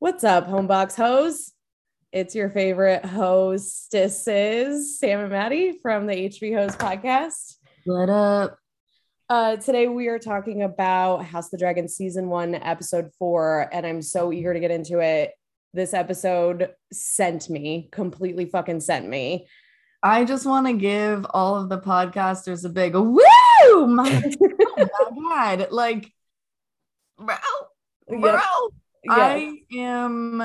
What's up, Homebox Hoes? It's your favorite hostesses, Sam and Maddie from the HB Hoes podcast. What up? Uh, today we are talking about House of the Dragon season one, episode four, and I'm so eager to get into it. This episode sent me, completely fucking sent me. I just want to give all of the podcasters a big woo! My, oh my God. Like, bro, bro. Yep. I am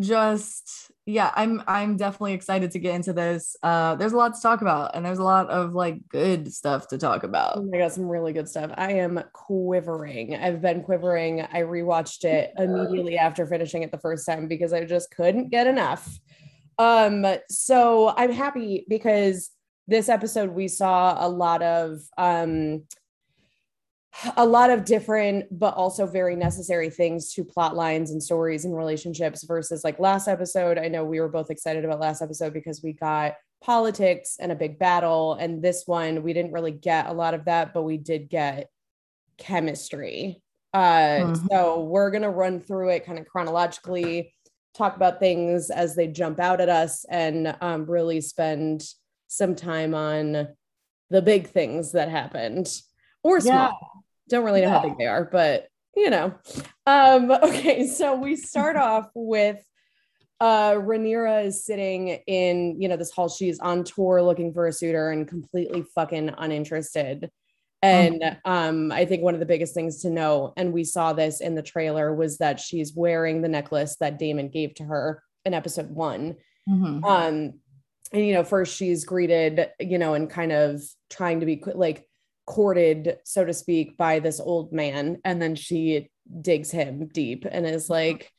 just yeah, I'm I'm definitely excited to get into this. Uh there's a lot to talk about and there's a lot of like good stuff to talk about Oh my god, some really good stuff. I am quivering. I've been quivering. I rewatched it immediately after finishing it the first time because I just couldn't get enough. Um, so I'm happy because this episode we saw a lot of um a lot of different but also very necessary things to plot lines and stories and relationships versus like last episode. I know we were both excited about last episode because we got politics and a big battle and this one we didn't really get a lot of that but we did get chemistry. Uh Mhm. so we're going to run through it kind of chronologically talk about things as they jump out at us and um, really spend some time on the big things that happened or small. Yeah. Don't really know how big they are, but you know. Um, okay, so we start off with uh Rhaenyra is sitting in, you know, this hall. She's on tour looking for a suitor and completely fucking uninterested. And um, I think one of the biggest things to know, and we saw this in the trailer, was that she's wearing the necklace that Daemon gave to her in episode one Mhm. um and you know first she's greeted you know and kind of trying to be like courted so to speak by this old man and then she digs him deep and is uh-huh. like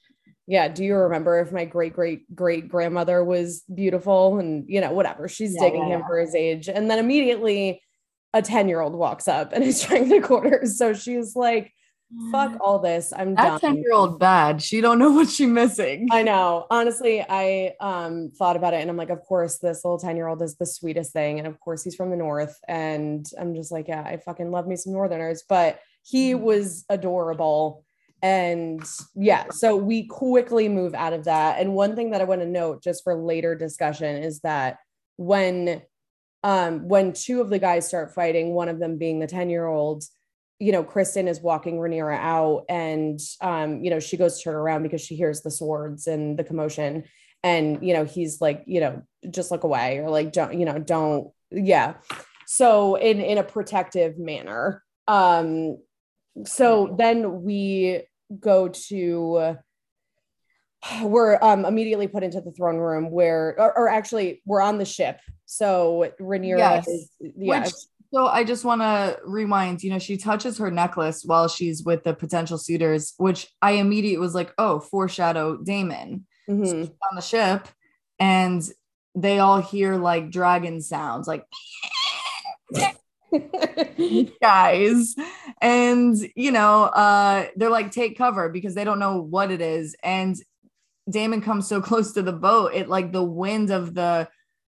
yeah do you remember if my great great great grandmother was beautiful? And you know whatever. She's Yeah, digging yeah, him yeah. for his age. And then immediately a 10 year old walks up and is trying to court her. So she's like fuck all this i'm done That 10 year old bad. She don't know what she's missing. I know. Honestly, I um thought about it and I'm like, of course, this little 10 year old is the sweetest thing. And of course, he's from the north. And I'm just like, yeah, I fucking love me some northerners. But he Mhm. was adorable. And yeah, so we quickly move out of that. And one thing that I want to note just for later discussion is that when um when two of the guys start fighting, one of them being the 10 year old, you know, Criston is walking Rhaenyra out and, um, you know, she goes to turn around because she hears the swords and the commotion. And, you know, he's like, you know, just look away or like, don't, you know, don't, yeah. So in, in a protective manner. Um, so then we go to, we're um, immediately put into the throne room where, or, or actually we're on the ship. So Rhaenyra Yes. is, yeah, Which- So I just want to rewind, you know, she touches her necklace while she's with the potential suitors, which I immediately was like, oh, foreshadow Daemon. So mhm. she's on the ship and they all hear like dragon sounds, like guys. And you know, uh, they're like, take cover because they don't know what it is. And Daemon comes so close to the boat, it like the wind of the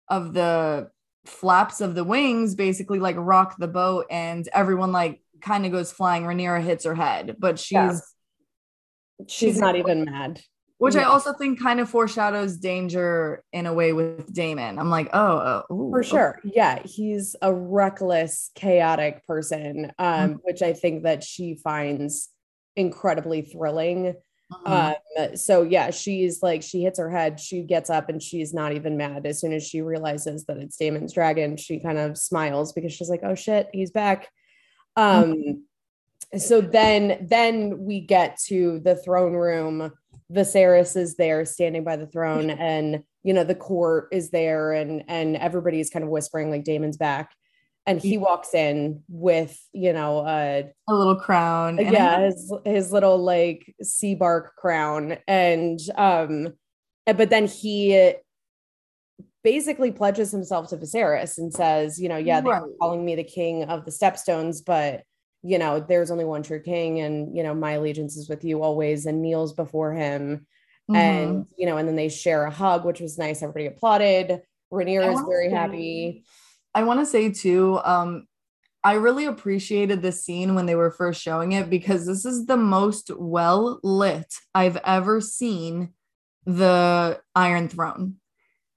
of the flaps of the wings basically like rock the boat and everyone like kind of goes flying. Rhaenyra hits her head, but she's Yeah. she's she's- not even mad. which I also think kind of foreshadows danger in a way with Daemon. I'm like, oh, ooh, For sure. Yeah, he's a reckless, chaotic person, um, which I think that she finds incredibly thrilling. Okay. Um, so yeah, she's like she hits her head, she gets up and she's not even mad. As soon as she realizes that it's Daemon's dragon, she kind of smiles because she's like, oh shit, he's back. Um, so then then we get to the throne room. Viserys is there standing by the throne, and you know, the court is there, and and everybody's kind of whispering like Daemon's back. And he walks in with, you know, uh a little crown. yeah his his little like sea bark crown and um but then he basically pledges himself to Viserys and says you know yeah they're Right. calling me the king of the stepstones but you know there's only one true king and you know my allegiance is with you always and kneels before him Mhm. and you know and then they share a hug which was nice everybody applauded I is very happy I want to say too, um, I really appreciated the scene when they were first showing it because this is the most well lit I've ever seen the Iron Throne.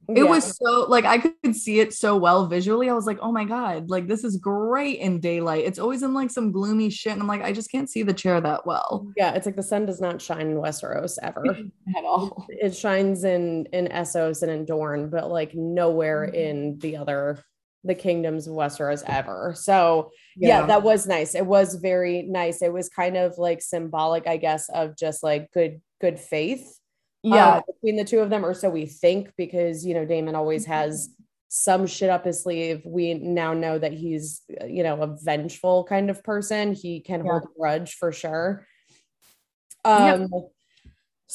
It yeah. was so like I could see it so well visually. I was like, oh my God, like this is great in daylight. It's always in like some gloomy shit. And I'm like, I just can't see the chair that well. Yeah, it's like the sun does not shine in Westeros ever at all. It shines in in Essos and in Dorne, but like nowhere in the other the kingdoms of Westeros ever. So yeah. yeah, that was nice. It was very nice. It was kind of like symbolic, I guess, of just like good good faith yeah um, between the two of them or so we think because you know Daemon always has some shit up his sleeve we now know that he's you know a vengeful kind of person he can yeah. hold a grudge for sure um yeah.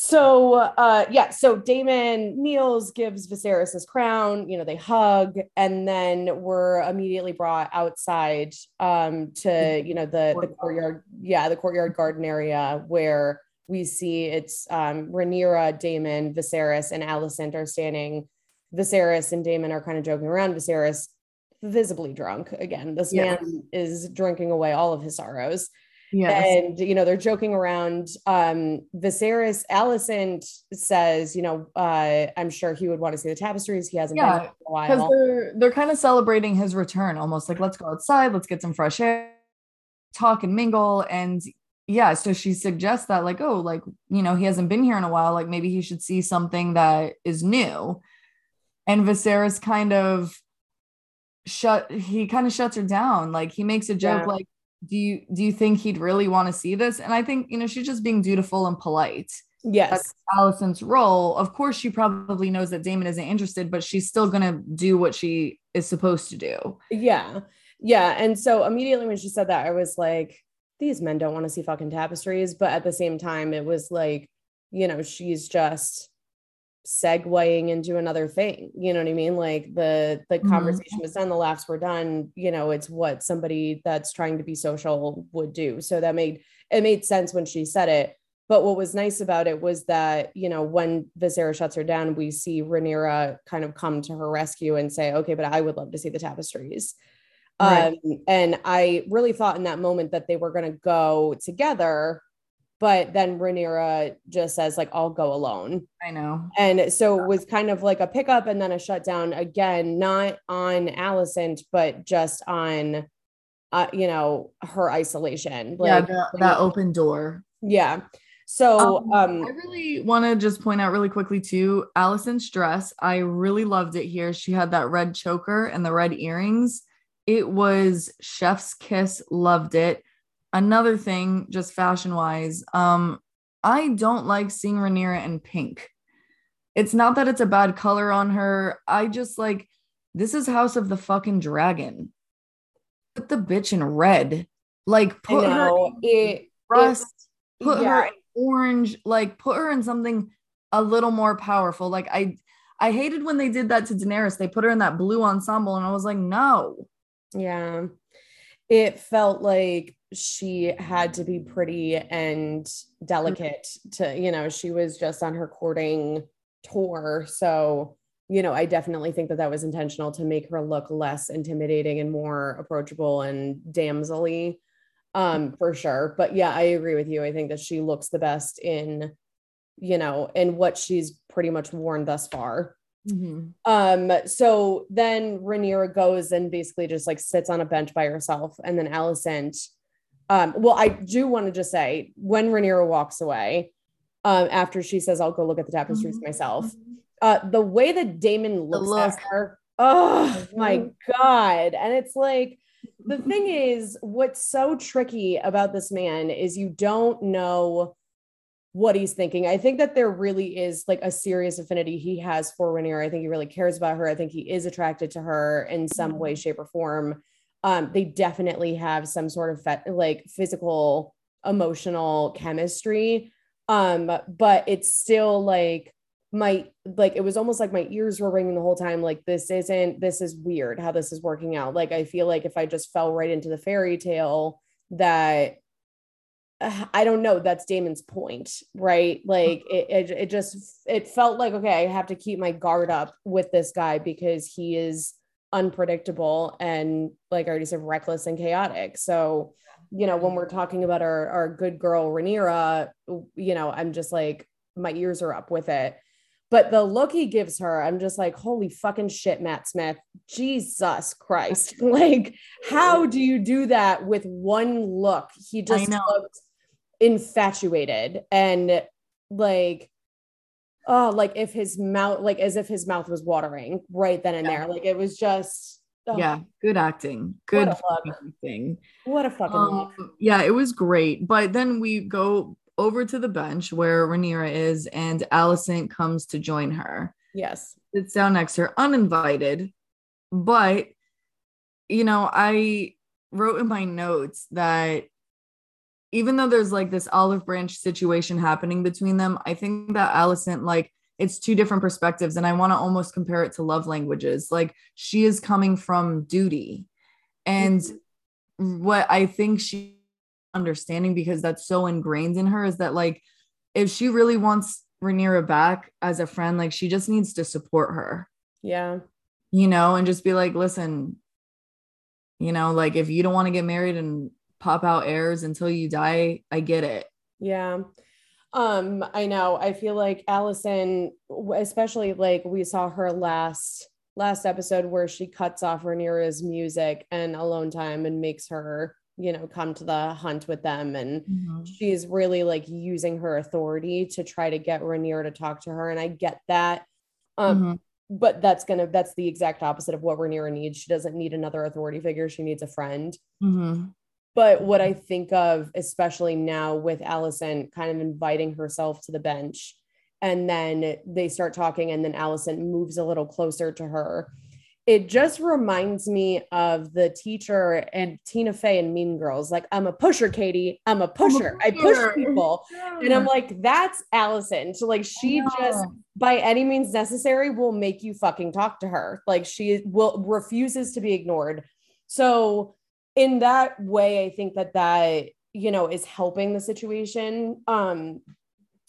So uh yeah so Daemon kneels gives viserys his crown you know they hug and then we're immediately brought outside um to you know the the courtyard yeah the courtyard garden area where we see it's um, Rhaenyra, Daemon, Viserys, and Alicent are standing. Viserys and Daemon are kind of joking around. Viserys visibly drunk again. This yes. man is drinking away all of his sorrows. Yes. And you know, they're joking around. Um, Viserys, Alicent says, you know, uh, I'm sure he would want to see the tapestries. He hasn't yeah, been in a while. Because they're they're kind of celebrating his return, almost like let's go outside, let's get some fresh air, talk and mingle. And yeah so she suggests that like oh like you know he hasn't been here in a while like maybe he should see something that is new and Viserys kind of shut he kind of shuts her down like he makes a joke yeah. like do you do you think he'd really want to see this? And i think you know she's just being dutiful and polite. Yes. That's Alicent's role of course she probably knows that daemon isn't interested but she's still going to do what she is supposed to do. Yeah. Yeah. And so immediately when she said that i was like these men don't want to see fucking tapestries. But at the same time, it was like, you know, she's just segueing into another thing. You know what I mean? Like the the mm-hmm. conversation was done, the laughs were done. You know, it's what somebody that's trying to be social would do. So that made it made sense when she said it. But what was nice about it was that, you know, when Viserys shuts her down, we see Rhaenyra kind of come to her rescue and say, okay, but I would love to see the tapestries. Right. Um, and I really thought in that moment that they were going to go together, but then Rhaenyra just says like, "I'll go alone." I know. And so it was kind of like a pickup and then a shutdown again, not on Alicent, but just on, uh, you know, her isolation. Like, yeah, the, that open door. Yeah. So um, um, I really want to just point out really quickly too, Alicent's dress. I really loved it here. She had that red choker and the red earrings it was chef's kiss, loved it. Another thing, just fashion wise, um, I don't like seeing Rhaenyra in pink. It's not that it's a bad color on her. I just like this is House of the fucking Dragon. Put the bitch in red. Like put her it rust, it, put yeah. her in orange, like put her in something a little more powerful. Like I I hated when they did that to Daenerys. They put her in that blue ensemble, and I was like, no. Yeah. It felt like she had to be pretty and delicate to, you know, she was just on her courting tour. So, you know, I definitely think that that was intentional to make her look less intimidating and more approachable and damselly um for sure but yeah i agree with you i think that she looks the best in you know in what she's pretty much worn thus far Mm-hmm. Um, so then Rhaenyra goes and basically just like sits on a bench by herself, and then Alicent. Um, well, I do want to just say when Rhaenyra walks away, um, after she says, "I'll go look at the tapestries mm-hmm. myself," uh, the way that Daemon looks look. at her, oh mm-hmm. my god! And it's like the thing is, what's so tricky about this man is you don't know what he's thinking. I think that there really is like a serious affinity he has for Rhaenyra. I think he really cares about her. I think he is attracted to her in some way, mm-hmm. shape, or form. Um, they definitely have some sort of fe- like physical, emotional chemistry. Um, but it's still like my like it was almost like my ears were ringing the whole time. Like this isn't this is weird how this is working out. Like I feel like if I just fell right into the fairy tale that I don't know. That's Daemon's point, right? Like it, it, it just it felt like okay, I have to keep my guard up with this guy because he is unpredictable and like I already said, reckless and chaotic. So, you know, when we're talking about our, our good girl Rhaenyra, you know, I'm just like, my ears are up with it. But the look he gives her, I'm just like, holy fucking shit, Matt Smith. Jesus Christ. like, how do you do that with one look? He just looked infatuated and like oh like if his mouth like as if his mouth was watering right then and yeah. there. Like it was just oh. yeah good acting. Good what acting what a fucking um, yeah it was great. But then we go over to the bench where Rhaenyra is and Alicent comes to join her. Yes. Sits down next to her uninvited. But you know I wrote in my notes that even though there's like this olive branch situation happening between them, I think that Alicent, like, it's two different perspectives. And I want to almost compare it to love languages. Like, she is coming from duty. And mm-hmm. what I think she understanding because that's so ingrained in her is that, like, if she really wants Rhaenyra back as a friend, like, she just needs to support her. Yeah. You know, and just be like, listen, you know, like, if you don't want to get married and pop out heirs until you die. I get it. Yeah. Um, I know. I feel like Alicent, especially like we saw her last last episode where she cuts off Rhaenyra's music and alone time and makes her, you know, come to the hunt with them. And mm-hmm. she's really like using her authority to try to get Rhaenyra to talk to her. And I get that. Um, mm-hmm but that's gonna that's the exact opposite of what Rhaenyra needs. She doesn't need another authority figure. She needs a friend. Mm-hmm. But what I think of, especially now with Alicent kind of inviting herself to the bench, and then they start talking, and then Alicent moves a little closer to her. It just reminds me of the teacher and Tina Fey and Mean Girls. Like, I'm a pusher, Cady. I'm a pusher. I'm a pusher. I push people. Yeah. And I'm like, that's Alicent. So, like, she just, by any means necessary, will make you fucking talk to her. Like, she will refuses to be ignored. So, in that way i think that that you know is helping the situation um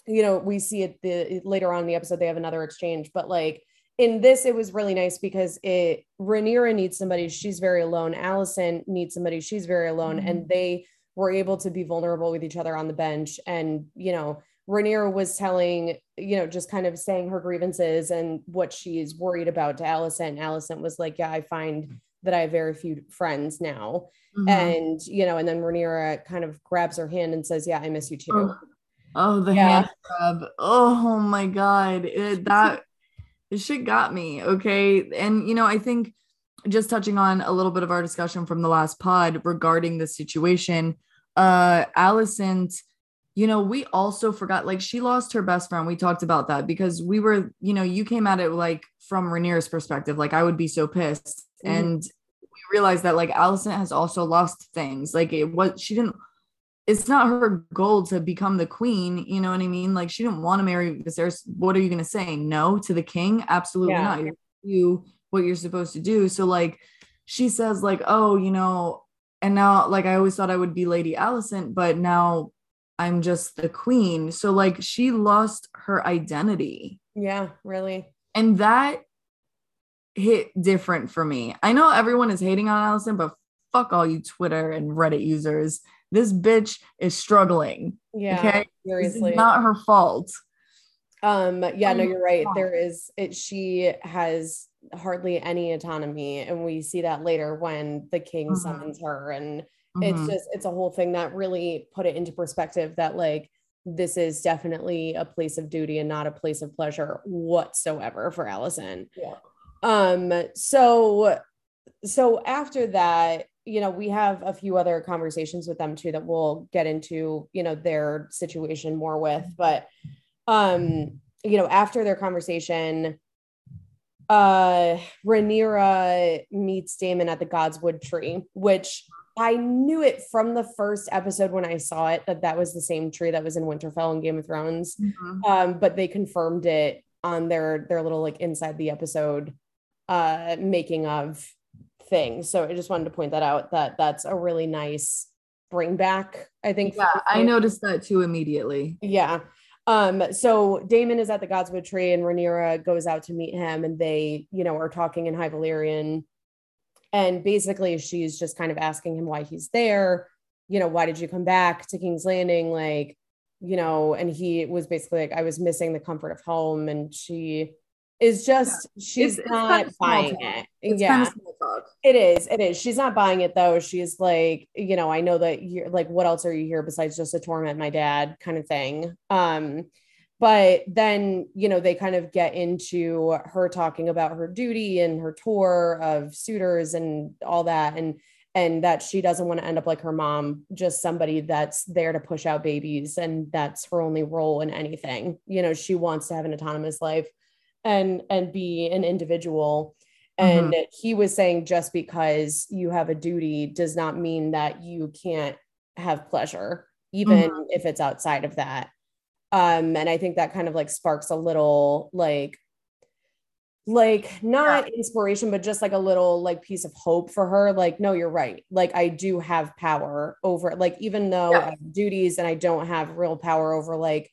you know we see it the later on in the episode they have another exchange but like in this it was really nice because it Rhaenyra needs somebody she's very alone Alicent needs somebody she's very alone mm-hmm. and they were able to be vulnerable with each other on the bench and you know Rhaenyra was telling you know just kind of saying her grievances and what she's worried about to Alicent Allison was like yeah I find that I have very few friends now. Mm-hmm. And, you know, and then Rhaenyra kind of grabs her hand and says, Yeah, I miss you too. Oh, oh the yeah. hand grab. Oh my God. It, that shit got me. Okay. And, you know, I think just touching on a little bit of our discussion from the last pod regarding the situation, uh, Alicent you know, we also forgot like she lost her best friend. We talked about that because we were, you know, you came at it like from Rhaenyra's perspective, like I would be so pissed. Mm-hmm. And we realized that like Alicent has also lost things. Like it was she didn't it's not her goal to become the queen, you know what I mean? Like she didn't want to marry Viserys. What are you gonna say? No to the king? Absolutely yeah. not. You're what you're supposed to do. So like she says, like, oh, you know, and now like I always thought I would be Lady Alicent, but now I'm just the queen. So like she lost her identity. Yeah, really. And that hit different for me. I know everyone is hating on Alicent, but fuck all you Twitter and Reddit users. This bitch is struggling. Yeah. Okay. Seriously. not her fault. Um, yeah, no, you're right. There is it she has hardly any autonomy, and we see that later when the king mm-hmm. summons her and mm-hmm. it's just it's a whole thing that really put it into perspective that like this is definitely a place of duty and not a place of pleasure whatsoever for Alicent. Yeah. Um so so after that you know we have a few other conversations with them too that we'll get into you know their situation more with but um you know after their conversation uh Rhaenyra meets Daemon at the Godswood tree which I knew it from the first episode when I saw it that that was the same tree that was in Winterfell and Game of Thrones. Mm-hmm. Um, but they confirmed it on their their little like inside the episode uh making of things. So I just wanted to point that out that that's a really nice bring back. I think. Yeah, I noticed that too immediately. Yeah. Um, so Daemon is at the Godswood tree and Rhaenyra goes out to meet him and they, you know, are talking in High Valyrian and basically she's just kind of asking him why he's there you know why did you come back to king's landing like you know and he was basically like i was missing the comfort of home and she is just yeah. she's it's, not it's buying it. It's yeah. kind of it is it is. She's not buying it though. She's like you know i know that you're like what else are you here besides just to torment my dad? kind of thing. Um but then you know they kind of get into her talking about her duty and her tour of suitors and all that and and that she doesn't want to end up like her mom just somebody that's there to push out babies and that's her only role in anything. You know she wants to have an autonomous life and and be an individual and mm-hmm. he was saying just because you have a duty does not mean that you can't have pleasure even mm-hmm. if it's outside of that um and i think that kind of like sparks a little like like not yeah. inspiration but just like a little like piece of hope for her like no you're right like i do have power over like even though yeah. I have duties and i don't have real power over like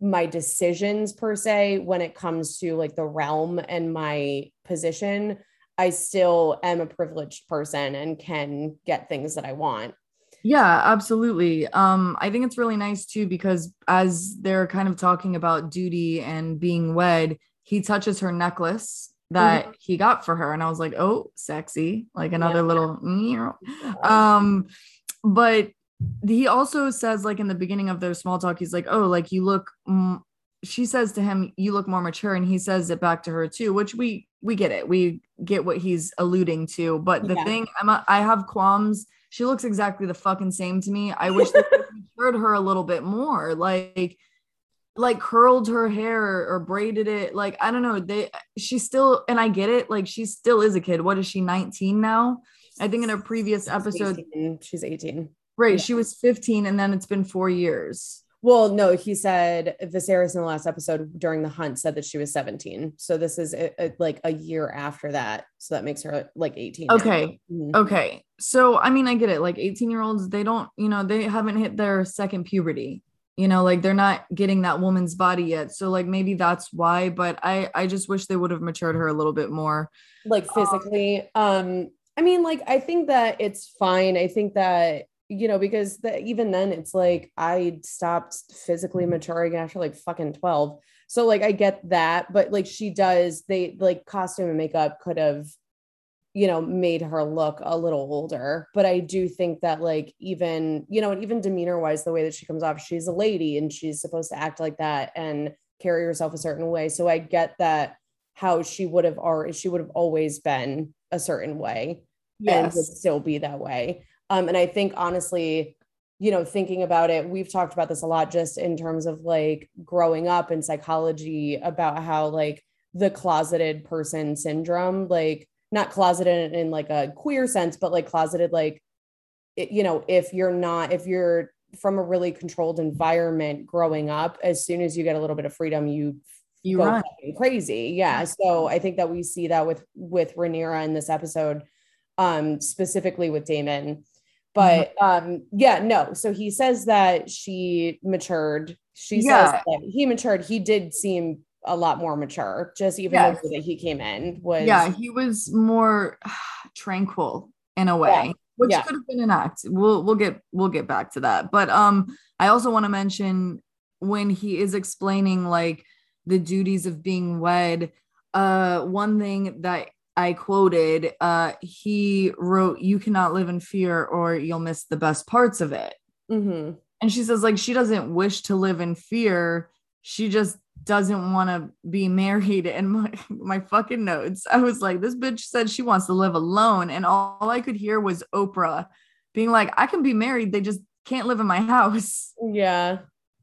my decisions per se when it comes to like the realm and my position i still am a privileged person and can get things that i want yeah, absolutely. Um, I think it's really nice too because as they're kind of talking about duty and being wed, he touches her necklace that mm-hmm. he got for her, and I was like, oh, sexy, like another yeah. little. Um, but he also says, like in the beginning of their small talk, he's like, oh, like you look. Mm, she says to him, "You look more mature," and he says it back to her too, which we we get it. We get what he's alluding to. But the yeah. thing, I'm a, I have qualms she looks exactly the fucking same to me. I wish they matured her a little bit more. Like, like curled her hair or braided it. Like, I don't know. They she still and I get it, like she still is a kid. What is she, 19 now? I think in a previous episode. 18. She's 18. Right. Yeah. She was 15, and then it's been four years. Well, no, he said Viserys in the last episode during the hunt said that she was 17. So this is a, a, like a year after that. So that makes her like 18. Okay. Mm-hmm. Okay. So, I mean, I get it. Like 18 year olds, they don't, you know, they haven't hit their second puberty. You know, like they're not getting that woman's body yet. So, like, maybe that's why. But I, I just wish they would have matured her a little bit more, like physically. Um, um I mean, like, I think that it's fine. I think that you know, because the, even then it's like I stopped physically mm-hmm. maturing after like fucking 12. So like I get that, but like she does, they like costume and makeup could have, you know, made her look a little older. But I do think that like even, you know, and even demeanor wise, the way that she comes off, she's a lady and she's supposed to act like that and carry herself a certain way. So I get that how she would have already she would have always been a certain way yes. and would still be that way. Um, and I think honestly, you know, thinking about it, we've talked about this a lot just in terms of like growing up in psychology about how like the closeted person syndrome, like not closeted in, like a queer sense, but like closeted, like, it, you know, if you're not, if you're from a really controlled environment growing up, as soon as you get a little bit of freedom, you you run crazy. Yeah. So I think that we see that with with Rhaenyra in this episode, um, specifically with Daemon. But mm-hmm. um, yeah, no. So he says that she matured. She yeah. says that he matured. He did seem a lot more mature, just even yes. the way that he came in was yeah, he was more tranquil in a way. Yeah. Which yeah. could have been an act. We'll we'll get we'll get back to that. But um I also want to mention when he is explaining like the duties of being wed, uh one thing that I quoted, uh, he wrote, You cannot live in fear or you'll miss the best parts of it. Mm-hmm. And she says, like, she doesn't wish to live in fear. She just doesn't want to be married. And my, my fucking notes, I was like, This bitch said she wants to live alone. And all, all I could hear was Oprah being like, I can be married. They just can't live in my house. Yeah.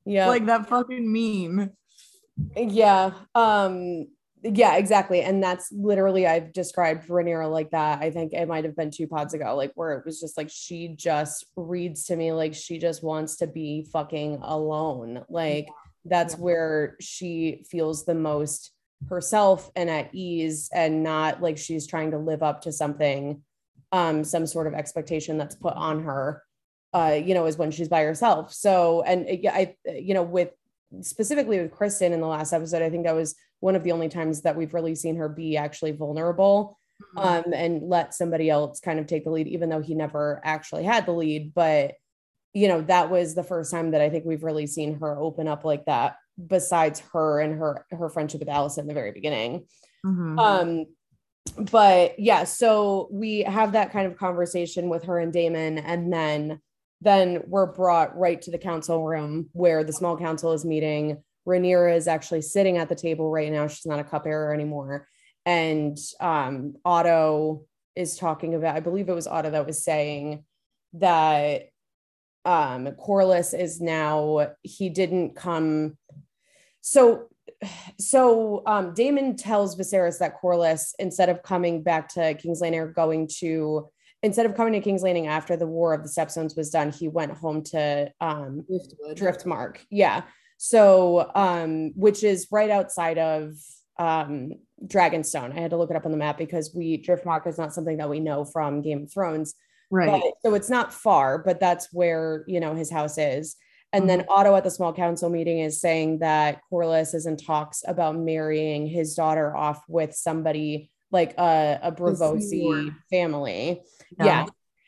Yeah. Like that fucking meme. Yeah. Um, yeah, exactly. And that's literally I've described Rhaenyra like that. I think it might have been two pods ago, like where it was just like she just reads to me like she just wants to be fucking alone. Like that's where she feels the most herself and at ease and not like she's trying to live up to something, um, some sort of expectation that's put on her. Uh, you know, is when she's by herself. So, and yeah, I, you know, with specifically with Criston in the last episode, I think that was one of the only times that we've really seen her be actually vulnerable. um, and let somebody else kind of take the lead, even though he never actually had the lead. But you know, that was the first time that I think we've really seen her open up like that, besides her and her her friendship with Alicent in the very beginning. Mhm. Um, but yeah, so we have that kind of conversation with her and Daemon, and then then we're brought right to the council room where the small council is meeting. Rhaenyra is actually sitting at the table right now. She's not a cupbearer anymore. And um, Otto is talking about, I believe it was Otto that was saying that um Corlys is now he didn't come so so um Daemon tells Viserys that Corlys instead of coming back to King's Landing or going to instead of coming to King's Landing after the War of the Stepstones was done he went home to um Driftwood. Driftmark yeah so um which is right outside of um Dragonstone I had to look it up on the map because we Driftmark is not something that we know from Game of Thrones Right. but- so it's not far, but that's where you know his house is. And then Otto at the small council meeting is saying that Corlys is in talks about marrying his daughter off with somebody like a, a Braavosi family. Yeah.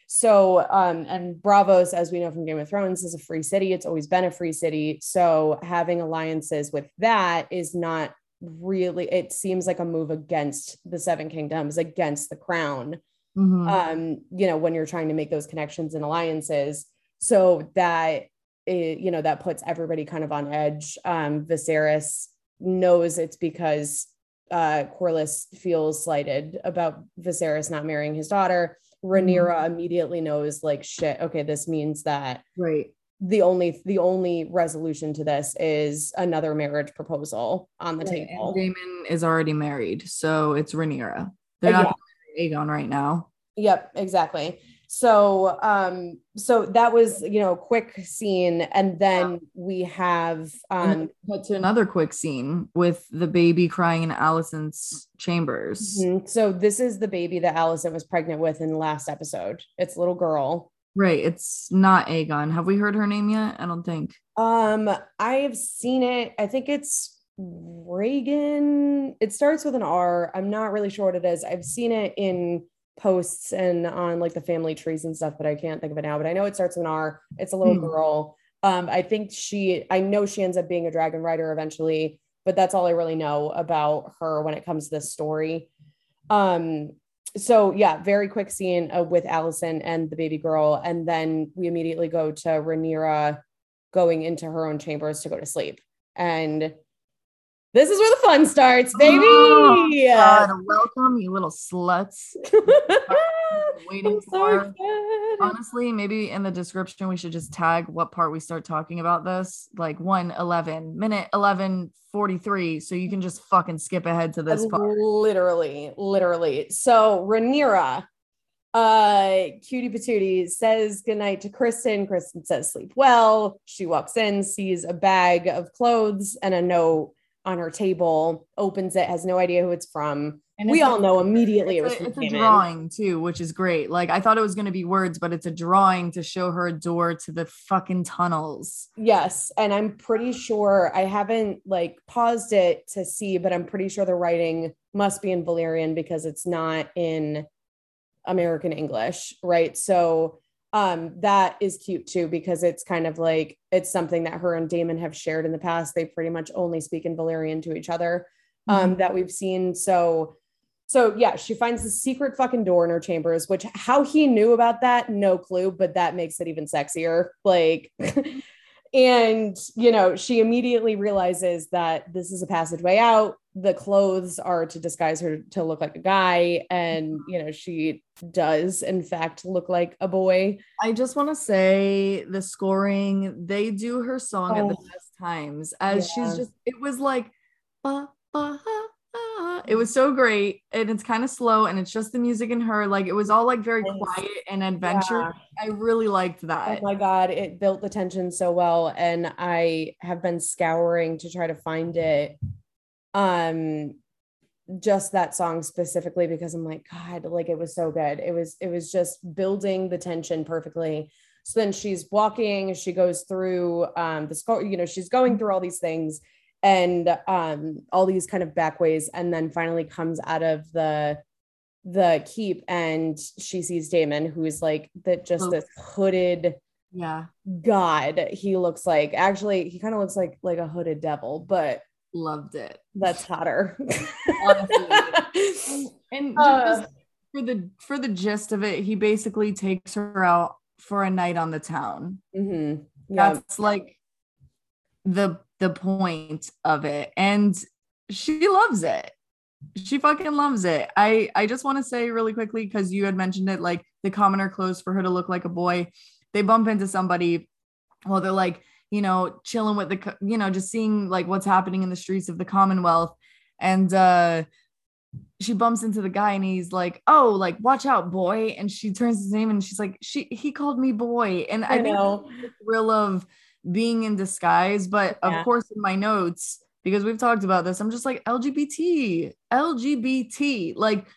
So um and Braavos, as we know from Game of Thrones, is a free city. It's always been a free city. So having alliances with that is not really it seems like a move against the seven kingdoms, against the crown Mhm. um you know when you're trying to make those connections and alliances so that it, you know that puts everybody kind of on edge um Viserys knows it's because uh Corlys feels slighted about Viserys not marrying his daughter Rhaenyra mm-hmm. immediately knows like shit okay this means that right. the only the only resolution to this is another marriage proposal on the Right, table And Daemon is already married, so it's Rhaenyra. They're not Yeah. gonna Aegon right now. Yep, exactly. So um so that was, you know, quick scene and then we have um to another quick scene with the baby crying in Alicent's chambers. mhm, so this is the baby that Alicent was pregnant with in the last episode. It's little girl. Right. It's not Aegon. Have we heard her name yet? I don't think. Um I've seen it. I think it's Reagan. It starts with an R. I'm not really sure what it is. I've seen it in posts and on like the family trees and stuff, but I can't think of it now. But I know it starts with an R. It's a little Hmm. girl. Um, I think she, I know she ends up being a dragon rider eventually, but that's all I really know about her when it comes to this story. Um, so yeah, very quick scene uh, with Alicent and the baby girl, and then we immediately go to Rhaenyra going into her own chambers to go to sleep, and this is where the fun starts, baby. Oh, God, welcome, you little sluts. Waiting so for. excited. Honestly, maybe in the description we should just tag what part we start talking about this, like 1 11, minute 11 43. So you can just fucking skip ahead to this part. Literally, literally. So Rhaenyra, uh, cutie patootie says goodnight to Criston. Criston says sleep well. She walks in, sees a bag of clothes and a note on her table, opens it, has no idea who it's from. And we all a- know immediately it was a, from it's a drawing too, which is great. Like I thought it was going to be words, but it's a drawing to show her a door to the fucking tunnels. Yes, and I'm pretty sure I haven't like paused it to see, but I'm pretty sure the writing must be in Valyrian because it's not in American English, right? So um that is cute too because it's kind of like it's something that her and Daemon have shared in the past. They pretty much only speak in Valyrian to each other um that we've seen. So so yeah, she finds the secret fucking door in her chambers, which how he knew about that, no clue, but that makes it even sexier. Like and you know, she immediately realizes that this is a passageway out. The clothes are to disguise her to look like a guy, and you know, she does in fact look like a boy. I just want to say the scoring, they do her song at the Oh. best times as Yeah. she's just, it was like, ba, ba, ha, ha. It was so great. And it's kind of slow and it's just the music and her. Like it was all like very quiet and adventure. Yeah. I really liked that. Oh my god, it built the tension so well and I have been scouring to try to find it um just that song specifically because I'm like god, like it was so good. It was it was just building the tension perfectly. So then she's walking, she goes through um the sco- you know, she's going through all these things and um all these kind of back ways and then finally comes out of the the keep and she sees daemon who's like that just Oh. this hooded Yeah. god. He looks like actually he kind of looks like like a hooded devil, but Loved it. that's hotter. Honestly. And Uh. just for the for the gist of it, he basically takes her out for a night on the town. hmm Yeah. That's like the the point of it. And she loves it. She fucking loves it. I I just want to say really quickly because you had mentioned it like the commoner clothes for her to look like a boy. They bump into somebody well they're like, you know, chilling with the you know, just seeing like what's happening in the streets of the Commonwealth and uh she bumps into the guy and he's like, "Oh, like watch out, boy." And she turns his name and she's like, "She he called me boy." And I, I know. the thrill of being in disguise. But Yeah. of course, in my notes, because we've talked about this, I'm just like LGBT, LGBT. Like,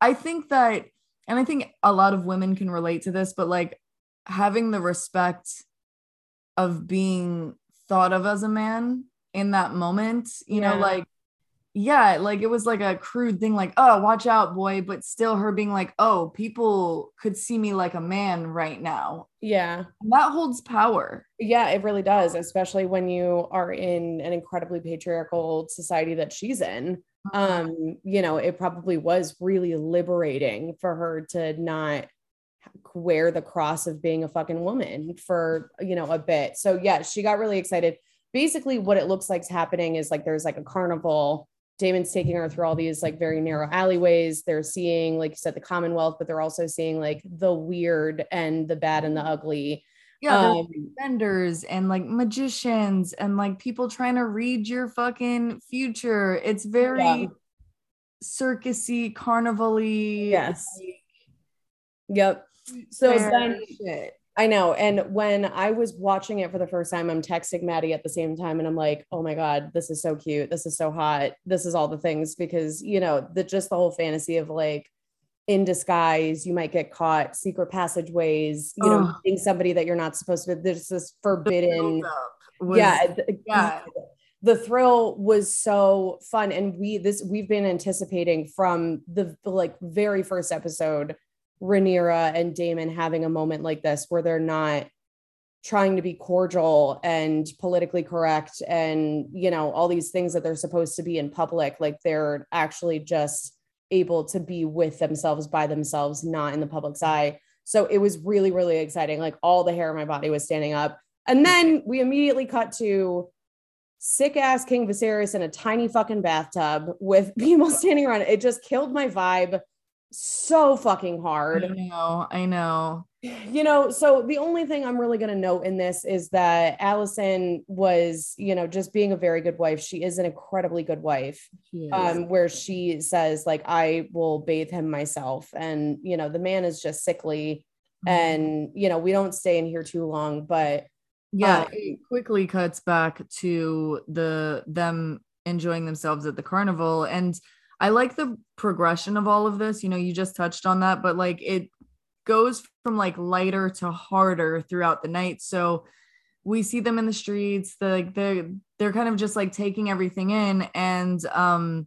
I think that, and I think a lot of women can relate to this, but like having the respect of being thought of as a man in that moment, you know, like, yeah, like it was like a crude thing, like, oh, watch out, boy, but still her being like, oh, people could see me like a man right now. Yeah. And that holds power. Yeah, it really does, especially when you are in an incredibly patriarchal society that she's in. Um, you know, it probably was really liberating for her to not wear the cross of being a fucking woman for, you know, a bit. So yeah, she got really excited. Basically, what it looks like is happening is like there's like a carnival. Daemon's taking her through all these like very narrow alleyways. They're seeing, like you said, the Commonwealth, but they're also seeing like the weird and the bad and the ugly. yeah, Um, vendors and like magicians and like people trying to read your fucking future. It's very Yeah. circusy, carnival-y. Yes. like, Yep. So then shit. I know. And when I was watching it for the first time, I'm texting Maddie at the same time and I'm like, oh my God, this is so cute. This is so hot. This is all the things because, you know, the just the whole fantasy of like in disguise, you might get caught, secret passageways, you know, meeting somebody that you're not supposed to. There's this forbidden. Was- yeah. yeah. The thrill was so fun. And we, this, we've been anticipating from the like very first episode Rhaenyra and Daemon having a moment like this where they're not trying to be cordial and politically correct and you know all these things that they're supposed to be in public like they're actually just able to be with themselves by themselves not in the public's eye. So it was really really exciting. Like all the hair on my body was standing up. And then we immediately cut to sick ass king Viserys in a tiny fucking bathtub with people standing around. It just killed my vibe so fucking hard I know, I know. you know, so the only thing I'm really going to note in this is that Alicent was, you know, just being a very good wife. She is an incredibly good wife. Um, where she says, like, I will bathe him myself. And, you know, the man is just sickly. Mm-hmm. And, you know, we don't stay in here too long, but yeah, um, it quickly cuts back to the them enjoying themselves at the carnival and I like the progression of all of this. You know, you just touched on that, but like it goes from like lighter to harder throughout the night. So we see them in the streets, the, like they're they're kind of just like taking everything in. And um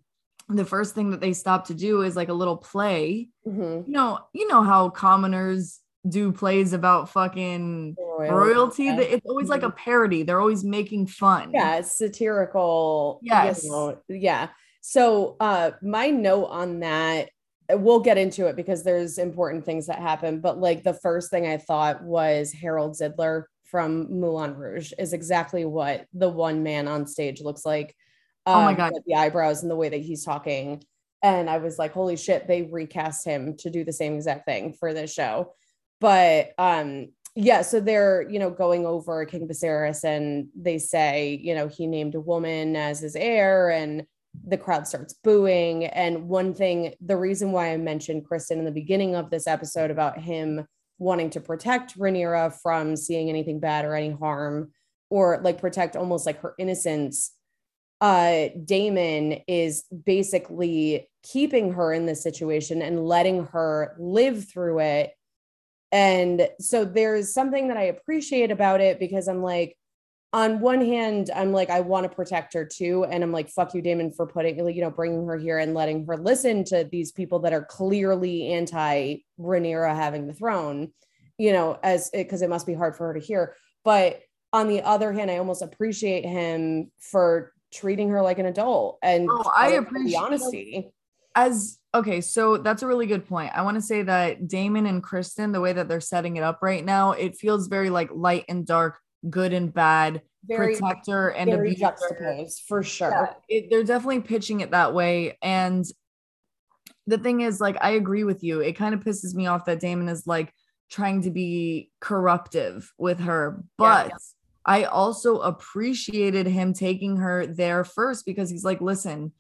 the first thing that they stop to do is like a little play. mhm. You know, you know how commoners do plays about fucking Royal- royalty. yeah. It's always like a parody. They're always making fun. yeah it's satirical you Yes. know, yeah so uh my note on that we'll get into it because there's important things that happen but like the first thing i thought was harold zidler from moulin rouge is exactly what the one man on stage looks like Oh my um, God. with the eyebrows and the way that he's talking and i was like holy shit they recast him to do the same exact thing for this show but um yeah so they're you know going over king Viserys and they say you know he named a woman as his heir and the crowd starts booing. And one thing the reason why i mentioned criston in the beginning of this episode about him wanting to protect Rhaenyra from seeing anything bad or any harm or like protect almost like her innocence uh Daemon is basically keeping her in this situation and letting her live through it. And so there's something that I appreciate about it because I'm like, on one hand, I'm like, I want to protect her too. And I'm like, fuck you, Daemon, for putting, you know, bringing her here and letting her listen to these people that are clearly anti Rhaenyra having the throne, you know, as eh, cause it must be hard for her to hear. But on the other hand, I almost appreciate him for treating her like an adult and oh, I appreciate the honesty. As okay, so that's a really good point. I want to say that Daemon and Criston, the way that they're setting it up right now, it feels very like light and dark good and bad, very, protector and very abuser. juxtaposed for sure. Yeah, it, they're definitely pitching it that way. And the thing is, like, I agree with you. It kind of pisses me off that Daemon is like trying to be corruptive with her, but. Yeah, yeah. I also appreciated him taking her there first because he's like, listen,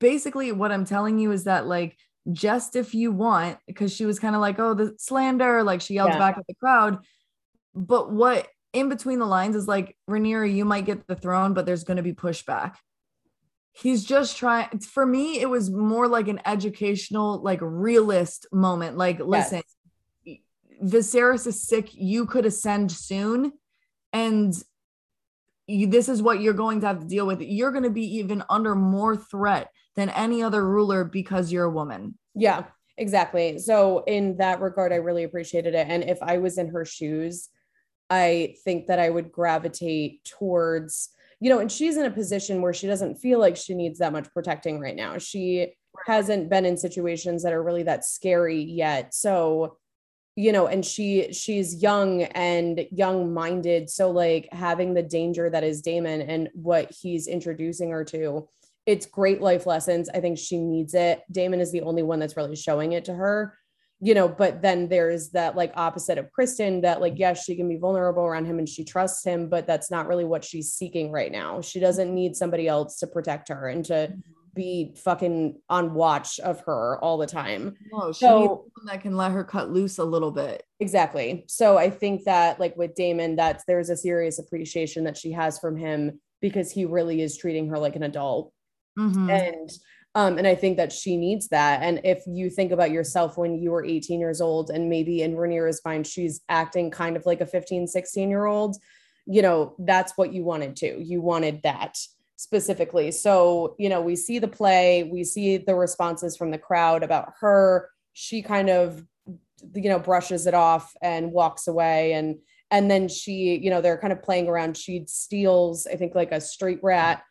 basically, what I'm telling you is that, like, just if you want, because she was kind of like, oh, the slander, like she yelled yeah. back at the crowd. But what in between the lines is like Rhaenyra, you might get the throne, but there's going to be pushback. He's just trying. For me, it was more like an educational, like realist moment. Like, listen, yes. Viserys is sick. You could ascend soon, and you, this is what you're going to have to deal with. You're going to be even under more threat than any other ruler because you're a woman. Yeah, exactly. So in that regard, I really appreciated it. And if I was in her shoes, I think that I would gravitate towards, you know, and she's in a position where she doesn't feel like she needs that much protecting right now. She hasn't been in situations that are really that scary yet. So, you know, and she she's young and young minded. So like having the danger that is Daemon and what he's introducing her to, it's great life lessons. I think she needs it. Daemon is the only one that's really showing it to her you know, but then there's that like opposite of Criston that like, yes, she can be vulnerable around him and she trusts him, but that's not really what she's seeking right now. She doesn't need somebody else to protect her and to mm-hmm. be fucking on watch of her all the time. No, she so, needs someone that can let her cut loose a little bit. Exactly. So I think that like with Daemon, that there's a serious appreciation that she has from him because he really is treating her like an adult. Mm-hmm. And um, and I think that she needs that. And if you think about yourself when you were 18 years old, and maybe in Rhaenyra's mind, she's acting kind of like a 15, 16 year old, you know, that's what you wanted to. You wanted that specifically. So, you know, we see the play, we see the responses from the crowd about her. She kind of, you know, brushes it off and walks away. And and then she, you know, they're kind of playing around. She steals, I think, like a street rat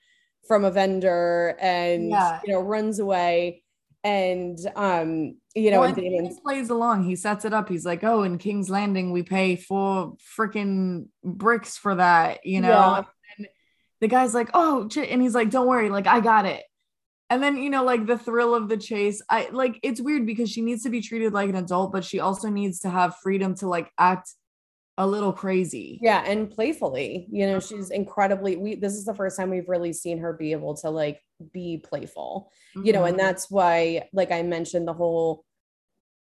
from a vendor and yeah. you know runs away and um you know well, and he plays along he sets it up he's like oh in king's landing we pay four freaking bricks for that you know yeah. and the guy's like oh and he's like don't worry like i got it and then you know like the thrill of the chase i like it's weird because she needs to be treated like an adult but she also needs to have freedom to like act a little crazy. Yeah, and playfully. You know, she's incredibly we this is the first time we've really seen her be able to like be playful. Mm-hmm. You know, and mm-hmm. that's why like I mentioned the whole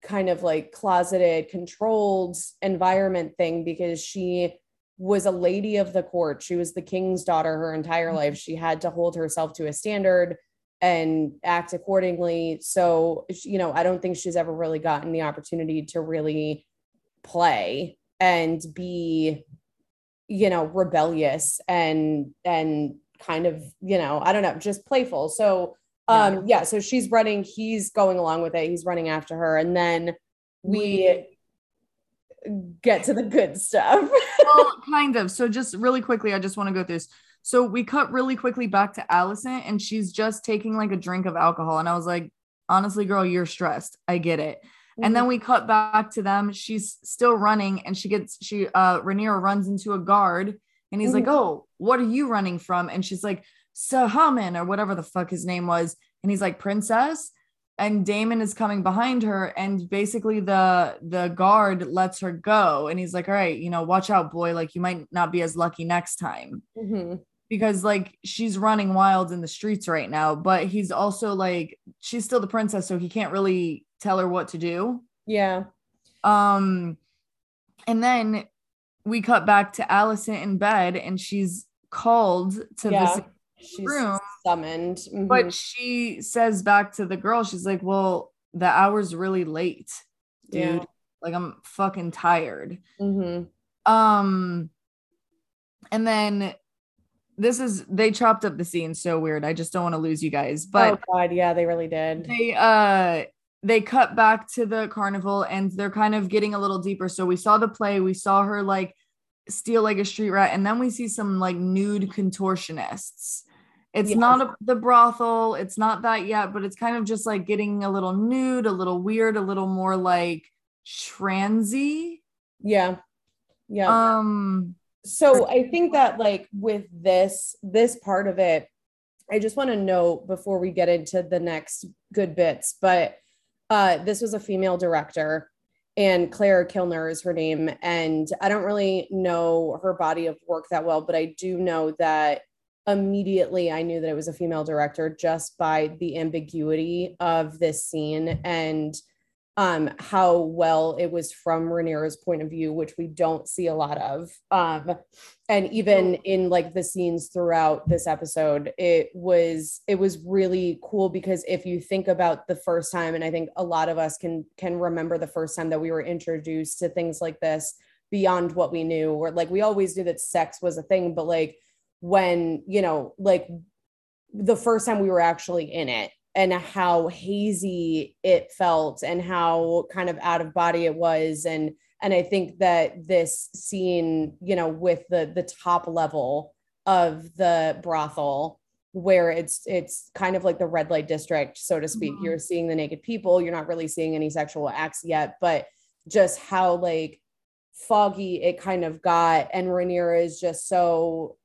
kind of like closeted controlled environment thing because she was a lady of the court. She was the king's daughter her entire mm-hmm. life. She had to hold herself to a standard and act accordingly. So, you know, I don't think she's ever really gotten the opportunity to really play and be you know rebellious and and kind of you know i don't know just playful. So um yeah. yeah so she's running he's going along with it he's running after her and then we get to the good stuff. Well kind of. So just really quickly i just want to go through this. So we cut really quickly back to alicent and she's just taking like a drink of alcohol and i was like honestly girl you're stressed. I get it and then mm-hmm. we cut back to them. She's still running and she gets, she, uh, Rhaenyra runs into a guard and he's mm-hmm. like, Oh, what are you running from? And she's like, Sahamin or whatever the fuck his name was. And he's like, Princess. And Daemon is coming behind her. And basically the, the guard lets her go. And he's like, All right, you know, watch out, boy. Like you might not be as lucky next time. Mm-hmm because like she's running wild in the streets right now but he's also like she's still the princess so he can't really tell her what to do. Yeah. Um, and then we cut back to Alicent in bed, and she's called to yeah. she's room, summoned. Mm-hmm. But she says back to the girl, she's like, "Well, the hour's really late, dude. Yeah. Like I'm fucking tired." Mm-hmm. Um, and then this is they chopped up the scene so weird. I just don't want to lose you guys. But oh god, yeah, they really did. They uh they cut back to the carnival and they're kind of getting a little deeper. So we saw the play, we saw her like steal like a street rat, and then we see some like nude contortionists. It's yes. not a, the brothel, it's not that yet, but it's kind of just like getting a little nude, a little weird, a little more like transy. Yeah. Yeah. Um so I think that like with this this part of it I just want to note before we get into the next good bits but uh this was a female director and Claire Kilner is her name. And I don't really know her body of work that well but I do know that immediately I knew that it was a female director just by the ambiguity of this scene. And um, how well it was from Rhaenyra's point of view, which we don't see a lot of. Um, and even in like the scenes throughout this episode, it was it was really cool because if you think about the first time, and I think a lot of us can can remember the first time that we were introduced to things like this beyond what we knew, or like we always knew that sex was a thing, but like when you know, like the first time we were actually in it and how hazy it felt and how kind of out of body it was. And and i think that this scene you know with the the top level of the brothel where it's it's kind of like the red light district so to speak. Mm-hmm. you're seeing the naked people. You're not really seeing any sexual acts yet but just how like foggy it kind of got. And Rhaenyra is just so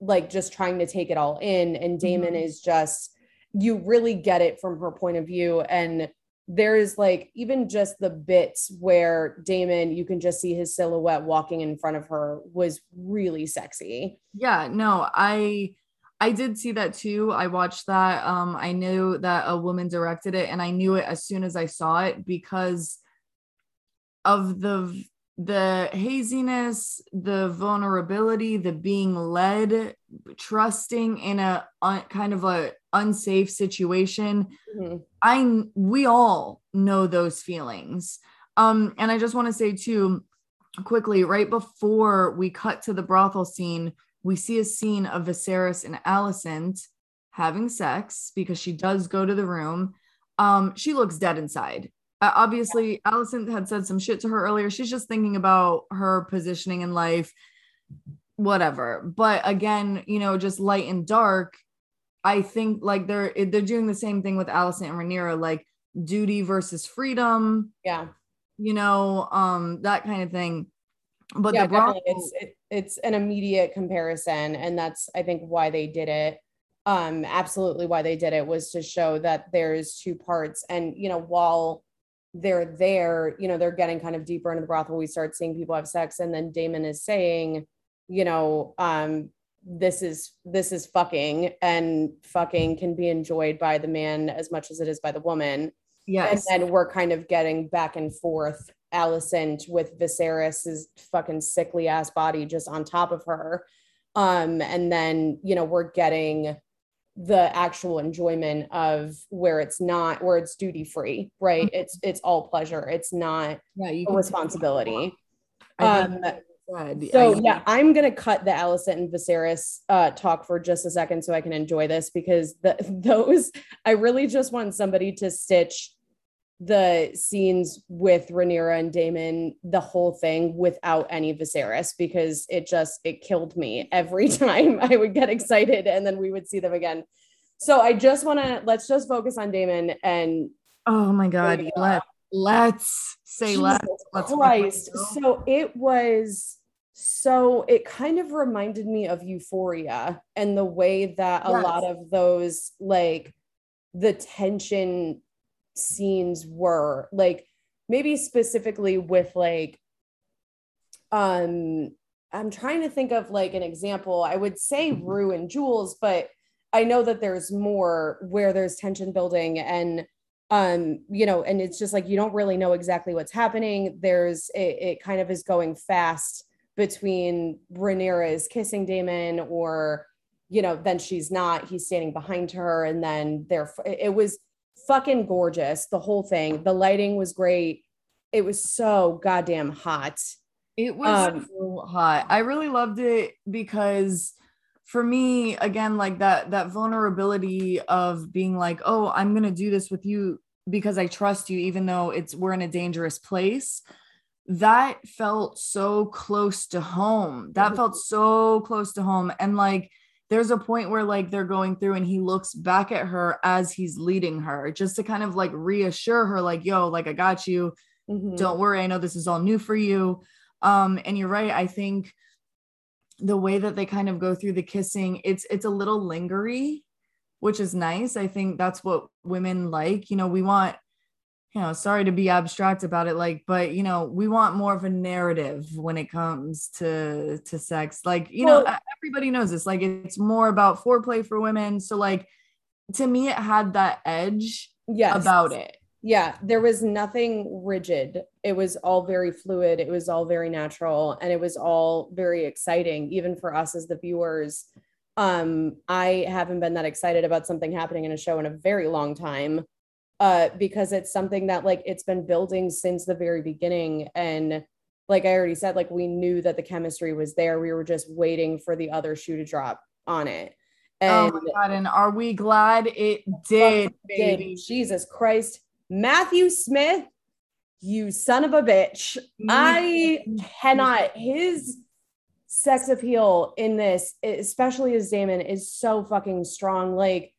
like just trying to take it all in. And Damon mm-hmm. is just you really get it from her point of view and there's like even just the bits where Daemon, you can just see his silhouette walking in front of her was really sexy. Yeah, no, I I did see that too. I watched that. Um, I knew that a woman directed it, and I knew it as soon as I saw it because of the the haziness, the vulnerability, the being led, trusting in a un, kind of a unsafe situation. Mm-hmm. I we all know those feelings. Um, and I just want to say too, quickly, right before we cut to the brothel scene, we see a scene of Viserys and Alicent having sex because she does go to the room. Um, she looks dead inside uh, obviously Alicent had said some shit to her earlier. She's just thinking about her positioning in life, whatever. But again, you know, just light and dark. I think like they're they're doing the same thing with Alicent and Rhaenyra, like duty versus freedom. Yeah, you know, um, that kind of thing. But yeah, definitely, it's it, it's an immediate comparison, and that's I think why they did it. Um, absolutely, why they did it was to show that there's two parts, and you know, while they're there, you know, they're getting kind of deeper into the brothel. We start seeing people have sex, and then Daemon is saying, you know, um, this is this is fucking, and fucking can be enjoyed by the man as much as it is by the woman. Yes. And then we're kind of getting back and forth. Alicent with Viserys's fucking sickly ass body just on top of her. Um, and then, you know, we're getting the actual enjoyment of where it's not where it's duty free right mm-hmm. it's it's all pleasure it's not yeah, a responsibility um so yeah i'm gonna cut the Alicent and Viserys uh talk for just a second so i can enjoy this because the those i really just want somebody to stitch the scenes with Rhaenyra and Daemon, the whole thing without any Viserys because it just it killed me every time I would get excited and then we would see them again. So I just want to let's just focus on Daemon and oh my god, let let's say let's, let's Christ. So it was so it kind of reminded me of Euphoria and the way that yes. a lot of those like the tension scenes were like maybe specifically with like um i'm trying to think of like an example i would say mm-hmm. rue and jules but i know that there's more where there's tension building and um you know and it's just like you don't really know exactly what's happening there's it, it kind of is going fast between Rhaenyra is kissing Daemon or you know then she's not he's standing behind her and then there it was fucking gorgeous. The whole thing. The lighting was great. It was so goddamn hot. It was um, so hot. I really loved it because for me again like that that vulnerability of being like oh i'm going to do this with you because i trust you even though it's we're in a dangerous place that felt so close to home. That felt so close to home. And like there's a point where like they're going through and he looks back at her as he's leading her just to kind of like reassure her like yo like i got you. Mm-hmm. don't worry. I know this is all new for you. Um and you're right. I think the way that they kind of go through the kissing it's it's a little lingery which is nice. I think that's what women like. You know we want you know sorry to be abstract about it like but you know we want more of a narrative when it comes to to sex like you well, know everybody knows this like it's more about foreplay for women so like to me it had that edge yes. about it. Yeah there was nothing rigid. It was all very fluid it was all very natural and it was all very exciting even for us as the viewers. Um i haven't been that excited about something happening in a show in a very long time uh because it's something that like it's been building since the very beginning and like i already said like we knew that the chemistry was there we were just waiting for the other shoe to drop on it and oh my god and are we glad it did, did. jesus christ Matthew Smith, you son of a bitch. I cannot. His sex appeal in this, especially as Daemon, is so fucking strong. Like,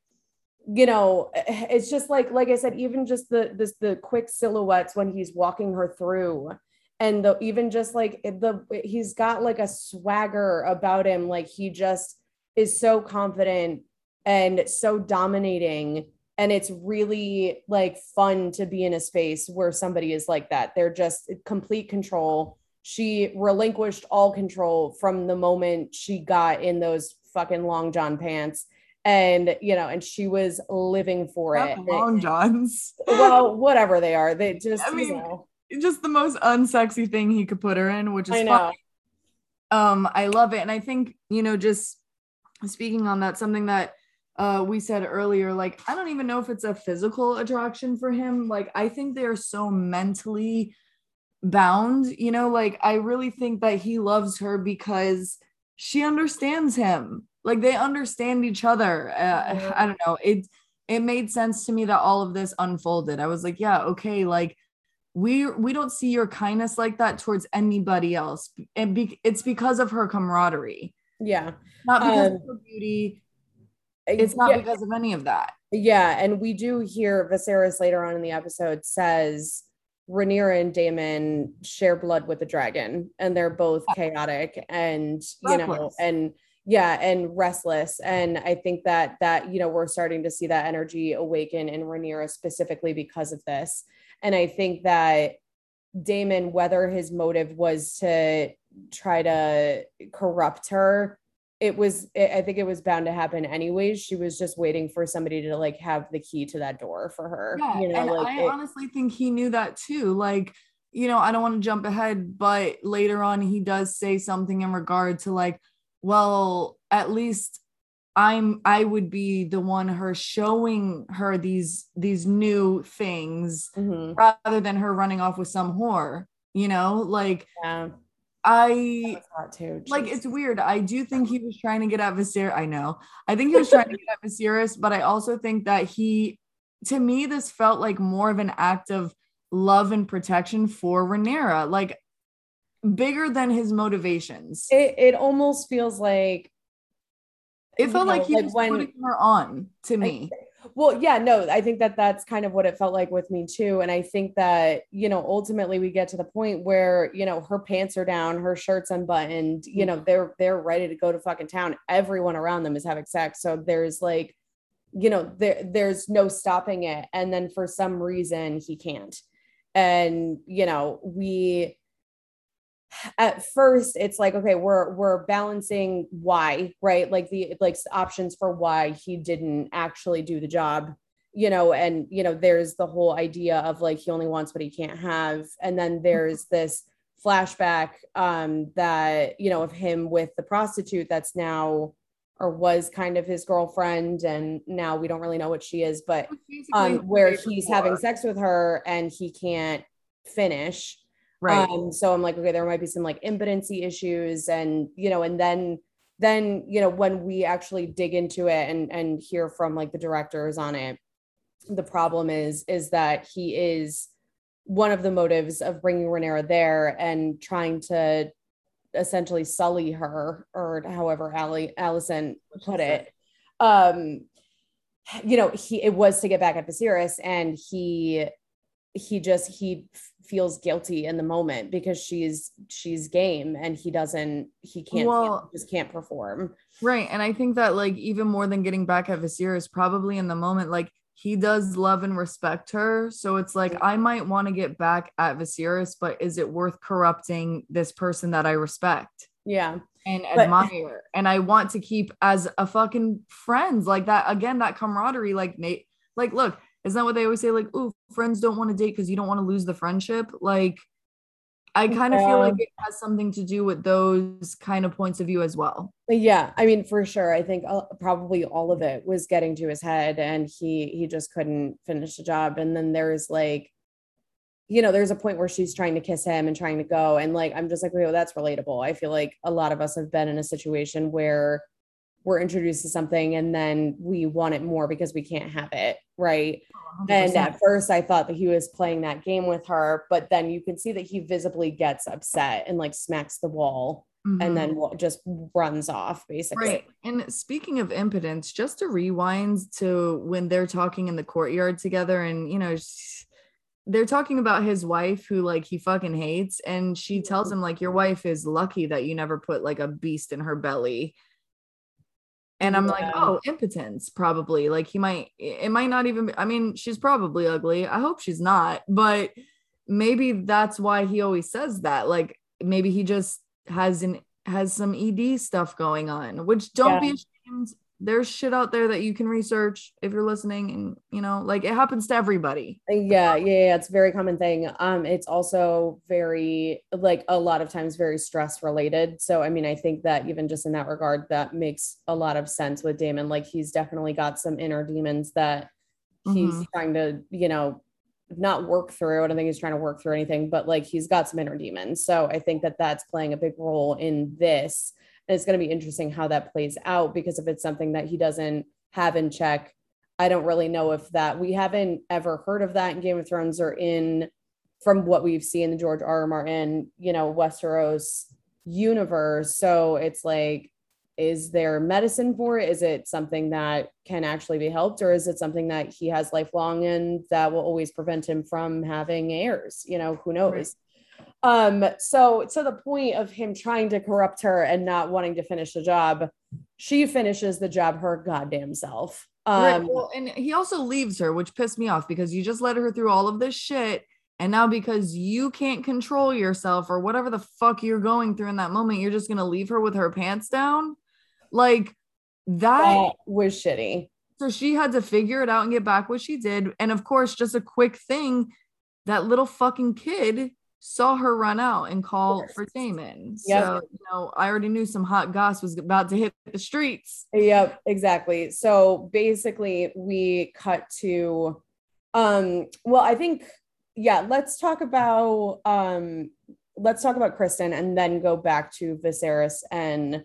you know, eh, it's just like, like I said, even just the this the quick silhouettes when he's walking her through, and the even just like eh, the eh, he's got like a swagger about him. Like he just is so confident and so dominating. And it's really like fun to be in a space where somebody is like that. They're just complete control. She relinquished all control from the moment she got in those fucking long john pants and you know and she was living for Not it long johns well whatever they are they just I mean, you know just the most unsexy thing he could put her in which is I know. um i love it and i think you know just speaking on that something that uh, we said earlier, like, I don't even know if it's a physical attraction for him. Like, I think they're so mentally bound, you know, like, I really think that he loves her because she understands him. Like, they understand each other. Uh, I don't know. It, it made sense to me that all of this unfolded. I was like, yeah, okay, like, we we don't see your kindness like that towards anybody else and be, it's because of her camaraderie yeah not because um, of her beauty it's not yeah. because of any of that. Yeah, and we do hear Viserys later on in the episode says Rhaenyra and Daemon share blood with the dragon, and they're both chaotic and you know and yeah and restless and i think that that you know we're starting to see that energy awaken in Rhaenyra specifically because of this. And i think that Daemon whether his motive was to try to corrupt her it was i think it was bound to happen anyways. She was just waiting for somebody to like have the key to that door for her yeah, you know and like i it, honestly think he knew that too like you know i don't want to jump ahead but later on he does say something in regard to like well at least i'm i would be the one her showing her these these new things mm-hmm. rather than her running off with some whore you know like yeah I too. like it's weird. I do think he was trying to get at Viserys. I know. I think he was trying to get at Viserys, but I also think that he to me this felt like more of an act of love and protection for Rhaenyra, like bigger than his motivations. It it almost feels like it felt know, like he like was when, putting her on to me. I, well, yeah, no, I think that that's kind of what it felt like with me too. And I think that, you know, ultimately we get to the point where, you know, her pants are down, her shirt's unbuttoned, you know, they're they're ready to go to fucking town. Everyone around them is having sex. So there's like, you know, there there's no stopping it. And then for some reason he can't. And, you know, we at first it's like okay we're we're balancing why right? Like the like options for why he didn't actually do the job you know and you know there's the whole idea of like he only wants what he can't have. And then there's this flashback um that you know of him with the prostitute that's now or was kind of his girlfriend and now we don't really know what she is but um where he's having sex with her and he can't finish Right. Um, so I'm like, okay, there might be some like impotency issues, and you know, and then then you know when we actually dig into it and and hear from like the directors on it the problem is is that he is one of the motives of bringing Rhaenyra there and trying to essentially sully her or however Ali Alicent put it um you know he it was to get back at Viserys and he he just he feels guilty in the moment because she's she's game and he doesn't he can't well, just can't perform. Right and i think that like even more than getting back at Viserys probably in the moment like he does love and respect her. So it's like i might want to get back at Viserys but is it worth corrupting this person that i respect? Yeah and admire and i want to keep as a fucking friends like that again that camaraderie like Nate like look isn't that what they always say? Like, oh, friends don't want to date because you don't want to lose the friendship. Like, I kind of yeah. feel like it has something to do with those kind of points of view as well. Yeah, I mean, for sure. I think uh, probably all of it was getting to his head, and he he just couldn't finish the job. And then there's like, you know, there's a point where she's trying to kiss him and trying to go, and like, I'm just like, oh, that's relatable. I feel like a lot of us have been in a situation where we're introduced to something and then we want it more because we can't have it right? 100%. and at first i thought that he was playing that game with her but then you can see that he visibly gets upset and like smacks the wall mm-hmm. and then just runs off basically. Right. And speaking of impotence just to rewind to when they're talking in the courtyard together and you know they're talking about his wife who like he fucking hates and she tells him like your wife is lucky that you never put like a beast in her belly and i'm yeah. like oh impotence probably like he might it might not even be, i mean she's probably ugly i hope she's not but maybe that's why he always says that like maybe he just has an has some ed stuff going on which don't yeah. be ashamed there's shit out there that you can research if you're listening and you know like it happens to everybody. Yeah yeah, yeah it's a very common thing. Um it's also very like a lot of times very stress related. So i mean i think that even just in that regard that makes a lot of sense with daemon. Like he's definitely got some inner demons that he's mm-hmm. trying to you know not work through. I don't think he's trying to work through anything but like he's got some inner demons. So i think that that's playing a big role in this and it's going to be interesting how that plays out because if it's something that he doesn't have in check, I don't really know if that we haven't ever heard of that in Game of Thrones or in from what we've seen the George R. R. Martin, you know, Westeros universe. So it's like, is there medicine for it? Is it something that can actually be helped, or is it something that he has lifelong and that will always prevent him from having heirs? You know, who knows? Right. Um, so to the point of him trying to corrupt her and not wanting to finish the job, she finishes the job her goddamn self. Um, right. well, and he also leaves her, which pissed me off because you just let her through all of this shit. And now because you can't control yourself or whatever the fuck you're going through in that moment, you're just gonna leave her with her pants down. Like that, that was shitty. So she had to figure it out and get back what she did. And of course, just a quick thing, that little fucking kid saw her run out and call for Daemon. Yep. So, you know, I already knew some hot goss was about to hit the streets. Yep, exactly. So basically we cut to um well, I think yeah, let's talk about um let's talk about Criston and then go back to Viserys and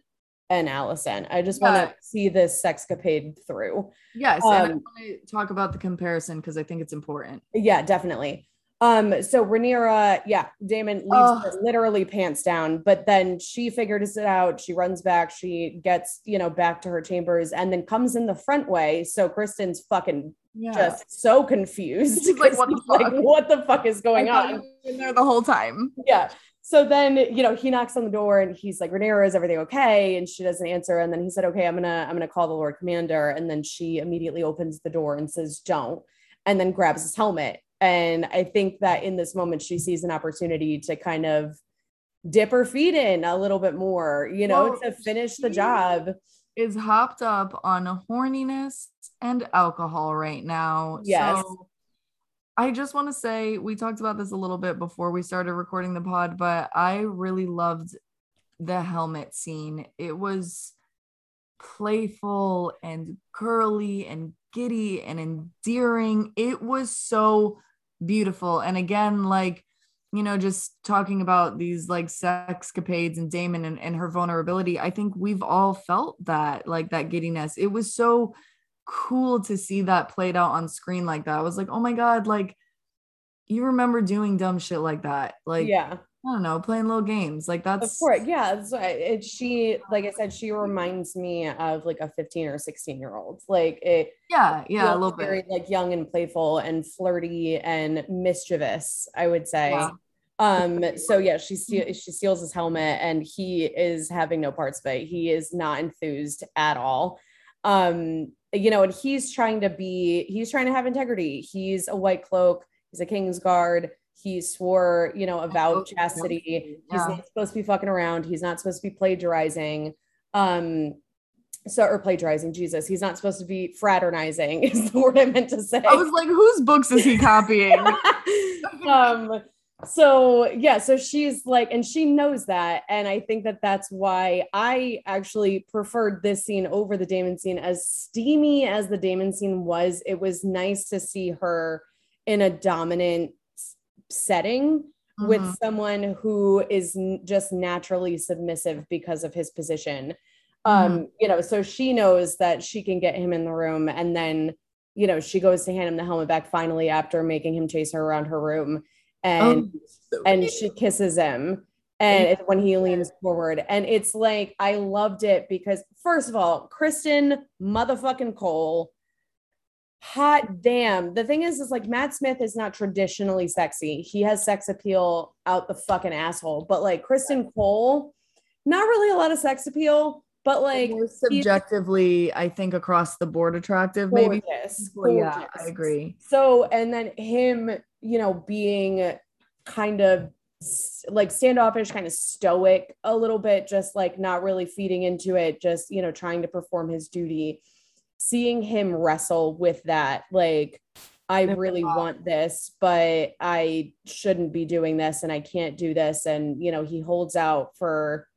and Alicent. I just want to see this sexcapade through. Yes, um, and I um, want to talk about the comparison because I think it's important. Yeah, definitely. Um, so Rhaenyra, yeah, Daemon leaves oh. her literally pants down, but then she figures it out. She runs back, she gets, you know, back to her chambers and then comes in the front way. So Criston's fucking yeah. just so confused. She's like, what the fuck? Like, what the fuck is going on? Been there the whole time. Yeah. So then, you know, he knocks on the door and he's like, Rhaenyra, is everything okay? And she doesn't answer. And then he said, okay, I'm gonna, I'm gonna call the Lord Commander. And then she immediately opens the door and says, don't, and then grabs his helmet and I think that in this moment, she sees an opportunity to kind of dip her feet in a little bit more, you know, well, to finish the job. Is hopped up on horniness and alcohol right now. Yes. So I just want to say we talked about this a little bit before we started recording the pod, but I really loved the helmet scene. It was playful and curly and giddy and endearing. It was so beautiful. And again, like you know, just talking about these like sexcapades and Daemon and, and her vulnerability, I think we've all felt that, like that giddiness. It was so cool to see that played out on screen like that. I was like, oh my God, like you remember doing dumb shit like that. Like, yeah. I don't know, playing little games. Like that's of course, yeah. It's, it, she, like I said, she reminds me of like a 15 or 16 year old. Like it, yeah, yeah, a little very, bit. like young and playful and flirty and mischievous, I would say. Yeah. Um, so yeah, she steals she steals his helmet and he is having no parts of it. He is not enthused at all. Um, you know, and he's trying to be, he's trying to have integrity. He's a white cloak, he's a king's guard he swore, you know, a vow of chastity. Yeah. He's not supposed to be fucking around. He's not supposed to be plagiarizing. Um, so or plagiarizing Jesus. He's not supposed to be fraternizing, is the word I meant to say. I was like, whose books is he copying? um, so yeah, so she's like, and she knows that. And I think that that's why I actually preferred this scene over the Daemon scene. As steamy as the Daemon scene was, it was nice to see her in a dominant setting mm-hmm. with someone who is n- just naturally submissive because of his position. Um, mm-hmm. you know, so she knows that she can get him in the room and then, you know, she goes to hand him the helmet back finally after making him chase her around her room and oh, so and she kisses him and when he leans forward and it's like i loved it because first of all criston motherfucking cole hot damn. The thing is, is like Matt Smith is not traditionally sexy. He has sex appeal out the fucking asshole. But like Criston Cole, not really a lot of sex appeal, but like subjectively, I think across the board attractive, maybe. Gorgeous, gorgeous. Yeah, I agree. So, and then him, you know, being kind of like standoffish, kind of stoic a little bit, just like not really feeding into it, just, you know, trying to perform his duty seeing him wrestle with that, like, I really want this, but I shouldn't be doing this and I can't do this. And, you know, he holds out for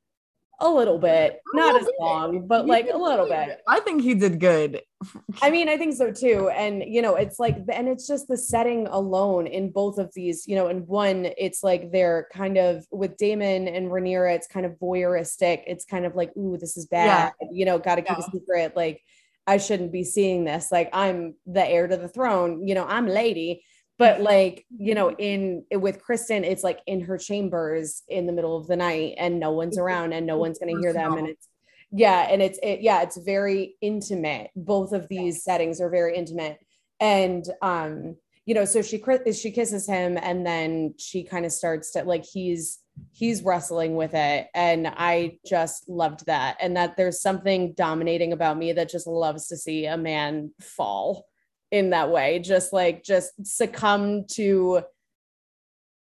a little bit, not as long, but like a little bit. I think he did good. I mean, I think so too. And, you know, it's like, and it's just the setting alone in both of these, you know, in one, it's like they're kind of with Daemon and Rhaenyra, it's kind of voyeuristic. It's kind of like, ooh, this is bad, yeah. you know, got to keep yeah. a secret. Like, I shouldn't be seeing this. Like I'm the heir to the throne, you know, I'm lady. But like, you know, in with Criston, it's like in her chambers in the middle of the night and no one's around and no one's gonna hear them. And it's yeah, and it's it yeah, it's very intimate. Both of these settings are very intimate. And um, you know, so she she kisses him and then she kind of starts to like he's he's wrestling with it. And i just loved that. And that there's something dominating about me that just loves to see a man fall in that way. Just like just succumb to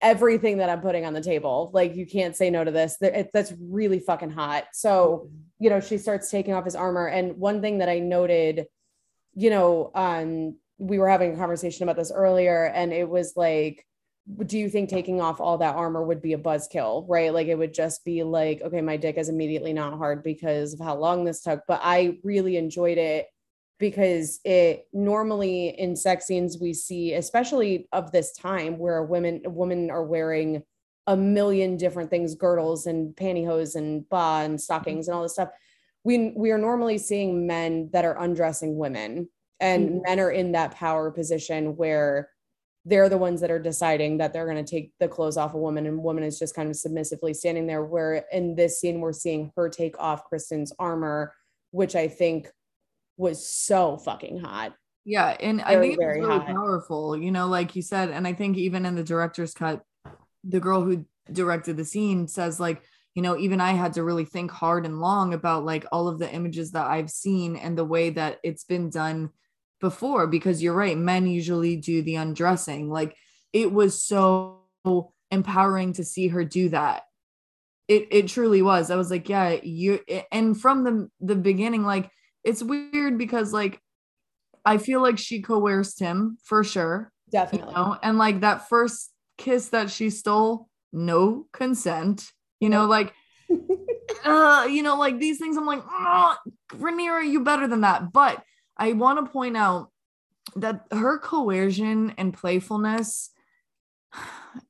everything that i'm putting on the table. Like you can't say no to this. That's really fucking hot. So you know she starts taking off his armor. And one thing that i noted you know um we were having a conversation about this earlier and it was like do you think taking off all that armor would be a buzzkill, right? Like it would just be like, okay, my dick is immediately not hard because of how long this took. But I really enjoyed it because it normally in sex scenes we see, especially of this time where women women are wearing a million different things, girdles and pantyhose and ba and stockings mm-hmm. and all this stuff. We we are normally seeing men that are undressing women, and mm-hmm. men are in that power position where they're the ones that are deciding that they're going to take the clothes off a woman and woman is just kind of submissively standing there where in this scene we're seeing her take off criston's armor which I think was so fucking hot. Yeah, and very, I think it's really hot. powerful, you know, like you said and I think even in the director's cut the girl who directed the scene says like you know even i had to really think hard and long about like all of the images that i've seen and the way that it's been done before because you're right men usually do the undressing. Like it was so empowering to see her do that. It it truly was. I was like yeah you and from the the beginning like it's weird because like i feel like she coerced him for sure definitely. you know? and like that first kiss that she stole no consent you know? Like uh you know like these things i'm like oh, Rhaenyra, you better than that. But I want to point out that her coercion and playfulness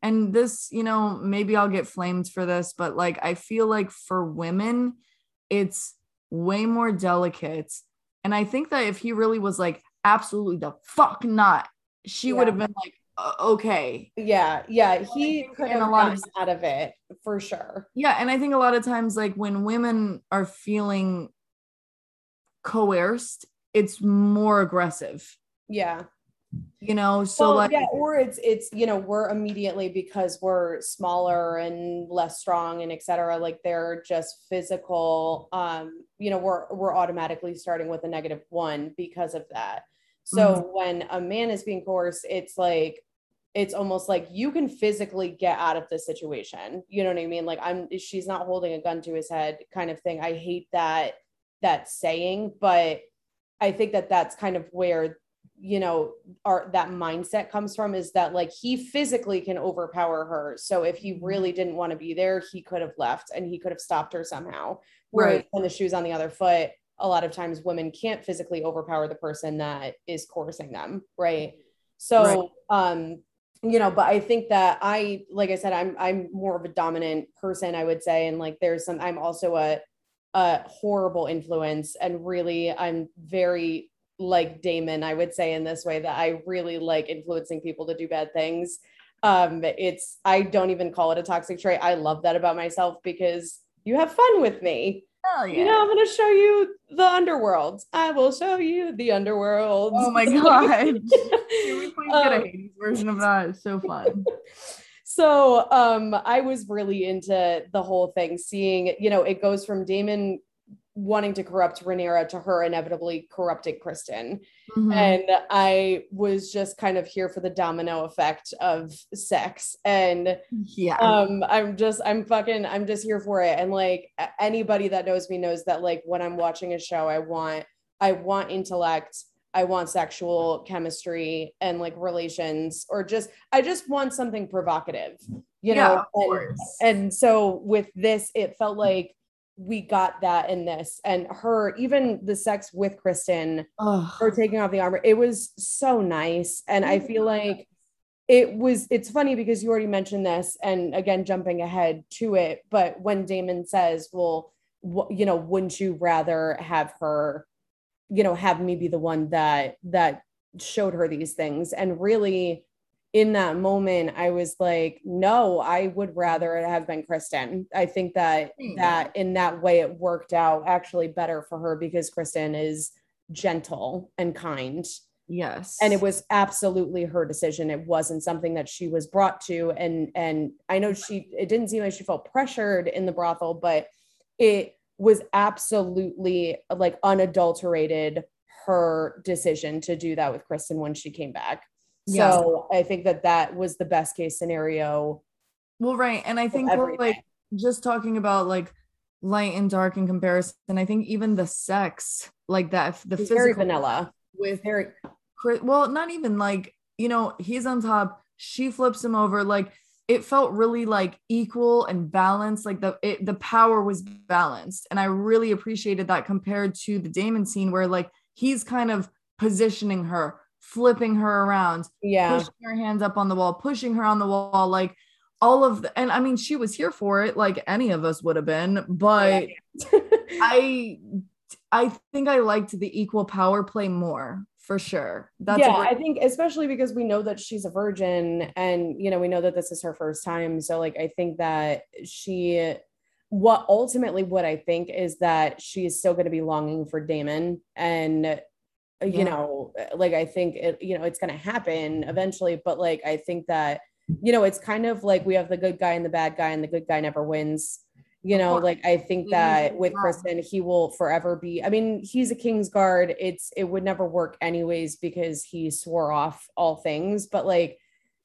and this, you know, maybe I'll get flamed for this, but like I feel like for women, it's way more delicate. And I think that if he really was like, absolutely the fuck not, she yeah. would have been like, okay. Yeah, yeah. He could have a lot of, out of it for sure. Yeah, and I think a lot of times, like when women are feeling coerced, it's more aggressive. Yeah. You know so well, like yeah or it's it's you know we're immediately because we're smaller and less strong and etc like they're just physical um you know we're we're automatically starting with a negative one because of that. So mm-hmm. when a man is being coerced it's like it's almost like you can physically get out of the situation. You know what i mean? Like i'm she's not holding a gun to his head kind of thing. I hate that that saying but i think that that's kind of where you know our that mindset comes from is that like he physically can overpower her so if he mm-hmm. really didn't want to be there he could have left and he could have stopped her somehow whereas right. when the shoes on the other foot a lot of times women can't physically overpower the person that is coercing them right so right. um you know but i think that i like i said i'm i'm more of a dominant person i would say and like there's some i'm also a a horrible influence and really i'm very like Daemon, I would say in this way that I really like influencing people to do bad things. Um, it's I don't even call it a toxic trait. I love that about myself because you have fun with me. Hell yeah. You know, I'm gonna show you the underworld. I will show you the underworld. Oh my god. Can we please get a um, Hades version of that? It's so fun. so um I was really into the whole thing, seeing, you know, it goes from Daemon wanting to corrupt Rhaenyra to her inevitably corrupting Criston. Mm-hmm. And I was just kind of here for the domino effect of sex. And yeah, um, I'm just, I'm fucking, I'm just here for it. And like anybody that knows me knows that like when I'm watching a show, I want, I want intellect. I want sexual chemistry and like relations, or just, I just want something provocative, you yeah, know? And, and so with this, it felt like, we got that in this and her even the sex with criston Ugh. her taking off the armor it was so nice and I feel like it was it's funny because you already mentioned this and again jumping ahead to it but when daemon says well wh- you know wouldn't you rather have her you know have me be the one that that showed her these things. And really in that moment i was like no i would rather it have been criston. I think that mm. that in that way it worked out actually better for her because criston is gentle and kind. Yes. And it was absolutely her decision. It wasn't something that she was brought to. And and i know she it didn't seem like she felt pressured in the brothel but it was absolutely like unadulterated her decision to do that with Criston when she came back so I think that that was the best case scenario. Well, right. And I think we're like just talking about like light and dark in comparison. I think even the sex, like that, the physical very vanilla with very well, not even like, you know, he's on top, she flips him over. Like it felt really like equal and balanced. Like the it, the power was balanced. And I really appreciated that compared to the daemon scene where like he's kind of positioning her flipping her around, yeah, pushing her hands up on the wall, pushing her on the wall, like all of the, and I mean, she was here for it, like any of us would have been, but I, I think I liked the equal power play more for sure. That's yeah, great- I think especially because we know that she's a virgin and you know we know that this is her first time. So like I think that she what ultimately what I think is that she is still going to be longing for Daemon and uh, you know uh, like i think it you know it's going to happen eventually but like i think that you know it's kind of like we have the good guy and the bad guy and the good guy never wins you know like i think that with criston he will forever be i mean he's a king's guard it's it would never work anyways because he swore off all things but like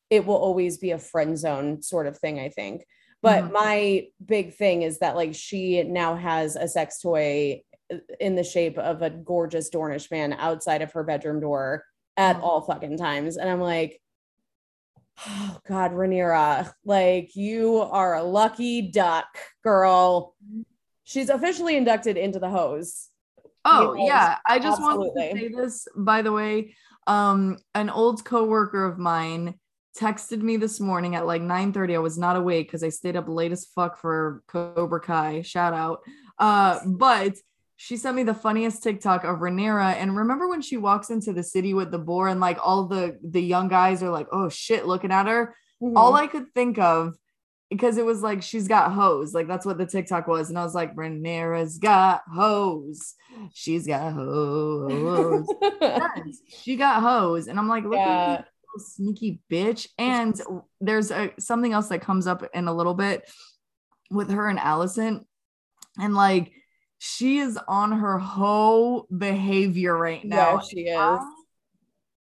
it will always be a friend zone sort of thing i think but mm-hmm. my big thing is that like she now has a sex toy in the shape of a gorgeous Dornish man outside of her bedroom door at mm. all fucking times. And I'm like, oh God, Rhaenyra, like you are a lucky duck, girl. She's officially inducted into the hoes. Oh yeah, I just want to say this by the way. Um, an old coworker of mine texted me this morning at like 9 30. I was not awake because I stayed up late as fuck for Cobra Kai. Shout out. Uh, but she sent me the funniest TikTok of Rhaenyra. And remember when she walks into the city with the boar and like all the the young guys are like, oh shit, looking at her. Mm-hmm. All I could think of because it was like she's got hoes, like that's what the TikTok was, and I was like, Rhaenyra's got hoes, she's got hoes, yes, she got hoes, and I'm like, look yeah. at sneaky bitch. And there's a, something else that comes up in a little bit with her and Alicent, and like she is on her whole behavior right now. Yeah, she is. I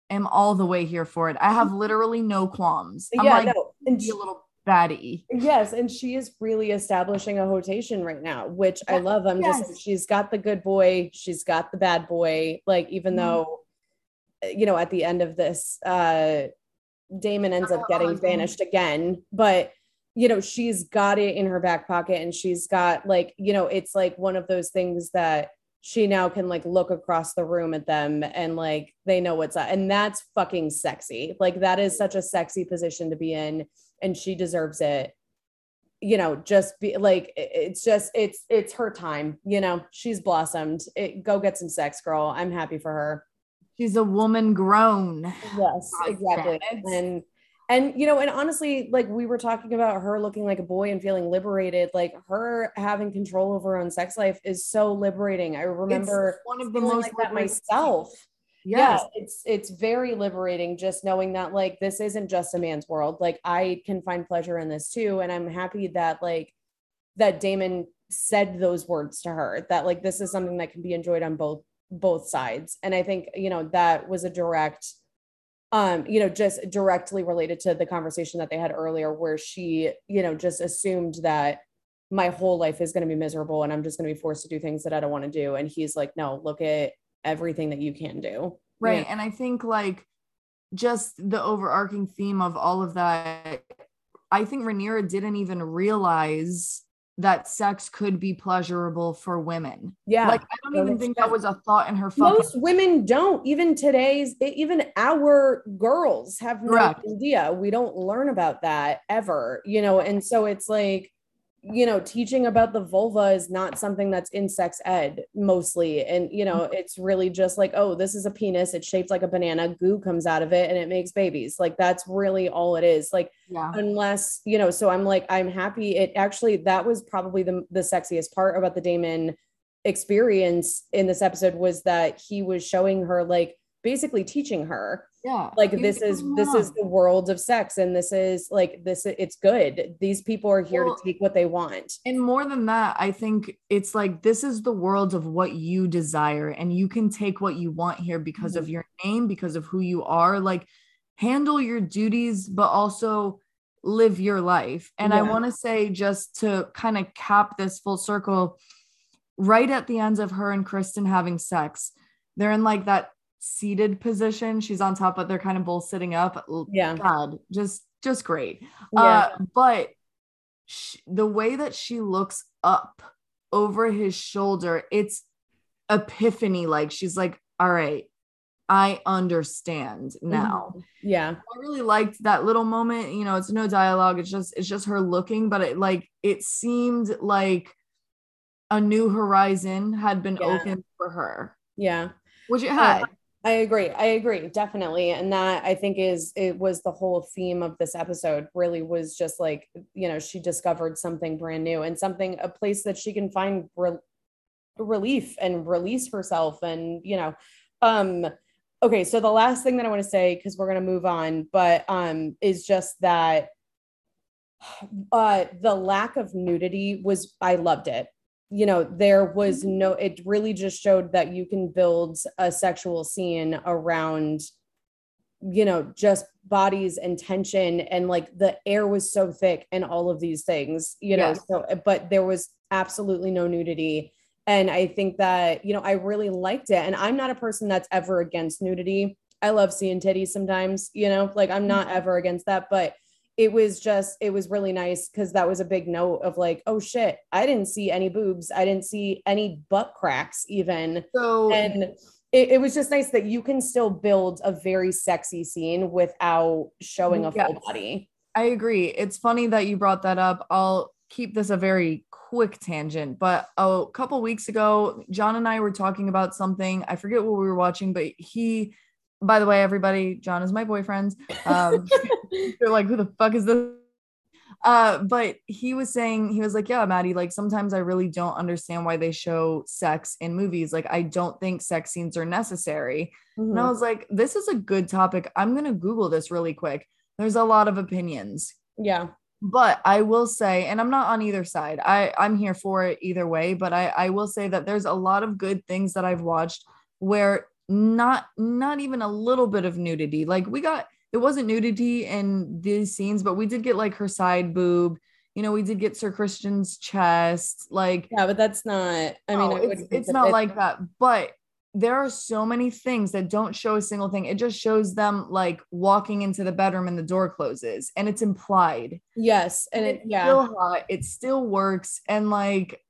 am all the way here for it. I have literally no qualms. I'm yeah, like, no. and she, a little baddie. Yes, and she is really establishing a rotation right now, which I love. I'm yes. just she's got the good boy, she's got the bad boy. Like even mm though you know at the end of this uh Daemon ends up getting banished again, but you know she's got it in her back pocket and she's got like you know it's like one of those things that she now can like look across the room at them and like they know what's up. And that's fucking sexy. Like that is such a sexy position to be in and she deserves it. You know just be like it's just it's it's her time you know? She's blossomed. It, go get some sex girl. I'm happy for her. She's a woman grown. Yes exactly. and and you know and honestly like we were talking about her looking like a boy and feeling liberated like her having control over her own sex life is so liberating. I remember it's one of the most like that myself. yes. yeah it's it's very liberating just knowing that like this isn't just a man's world. Like i can find pleasure in this too and i'm happy that like that daemon said those words to her that like this is something that can be enjoyed on both both sides. And i think you know that was a direct um you know just directly related to the conversation that they had earlier where she you know just assumed that my whole life is going to be miserable and i'm just going to be forced to do things that i don't want to do. And he's like no look at everything that you can do. Right and i think like just the overarching theme of all of that i think Rhaenyra didn't even realize that sex could be pleasurable for women. Yeah. Like I don't even think that was a thought in her Most women don't. Even today's even our girls have no Correct. idea. We don't learn about that ever, you know, and so it's like you know, teaching about the vulva is not something that's in sex ed mostly. And, you know, mm-hmm. it's really just like, oh, this is a penis. It's shaped like a banana. Goo comes out of it and it makes babies. Like, that's really all it is. Like, yeah. unless, you know, so I'm like, I'm happy. It actually, that was probably the, the sexiest part about the daemon experience in this episode was that he was showing her, like, basically teaching her yeah. like this is this is the world of sex and this is like this it's good. These people are here well, to take what they want. and more than that i think it's like this is the world of what you desire and you can take what you want here because mm-hmm. of your name because of who you are. Like handle your duties but also live your life. And yeah. i want to say just to kind of cap this full circle right at the end of her and criston having sex they're in like that seated position. She's on top, but they're kind of both sitting up. Yeah. God, just just great. Yeah. Uh, but she, the way that she looks up over his shoulder, it's epiphany. Like she's like, all right, I understand mm-hmm. now. Mm-hmm. Yeah. I really liked that little moment. You know, it's no dialogue. It's just it's just her looking, but it like it seemed like a new horizon had been yeah. opened for her. Yeah. Which it had. Uh, I agree. I agree definitely, and that I think is it was the whole theme of this episode. Really was just like you know she discovered something brand new and something a place that she can find re- relief and release herself, and you know, um, okay. So the last thing that I want to say because we're gonna move on, but um, is just that uh the lack of nudity was I loved it you know there was mm-hmm. no it really just showed that you can build a sexual scene around you know just bodies and tension and like the air was so thick and all of these things you know so but there was absolutely no nudity and i think that you know i really liked it and i'm not a person that's ever against nudity i love seeing titties sometimes you know like i'm not mm-hmm. ever against that but it was just it was really nice because that was a big note of like oh shit i didn't see any boobs i didn't see any butt cracks even so and it, it was just nice that you can still build a very sexy scene without showing a Yes. full body. I agree. It's funny that you brought that up. I'll keep this a very quick tangent, but a couple weeks ago, John and I were talking about something. I forget what we were watching, but he, by the way, everybody, John is my boyfriend. Um, they're like, who the fuck is this? Uh, but he was saying, he was like, yeah, Maddie, like sometimes I really don't understand why they show sex in movies. Like, I don't think sex scenes are necessary. And I Mhm. was like, this is a good topic. I'm going to Google this really quick. There's a lot of opinions. Yeah. But I will say, and I'm not on either side. I I'm here for it either way. But I I will say that there's a lot of good things that I've watched where not not even a little bit of nudity. Like we got it wasn't nudity in these scenes, but we did get like her side boob. You know, we did get Sir Criston's chest. Like Yeah, but that's not. I mean, no, I it's, it's not it- like that. But there are so many things that don't show a single thing. It just shows them like walking into the bedroom and the door closes, and it's implied Yes, and it it's yeah. still hot. It still works. And like,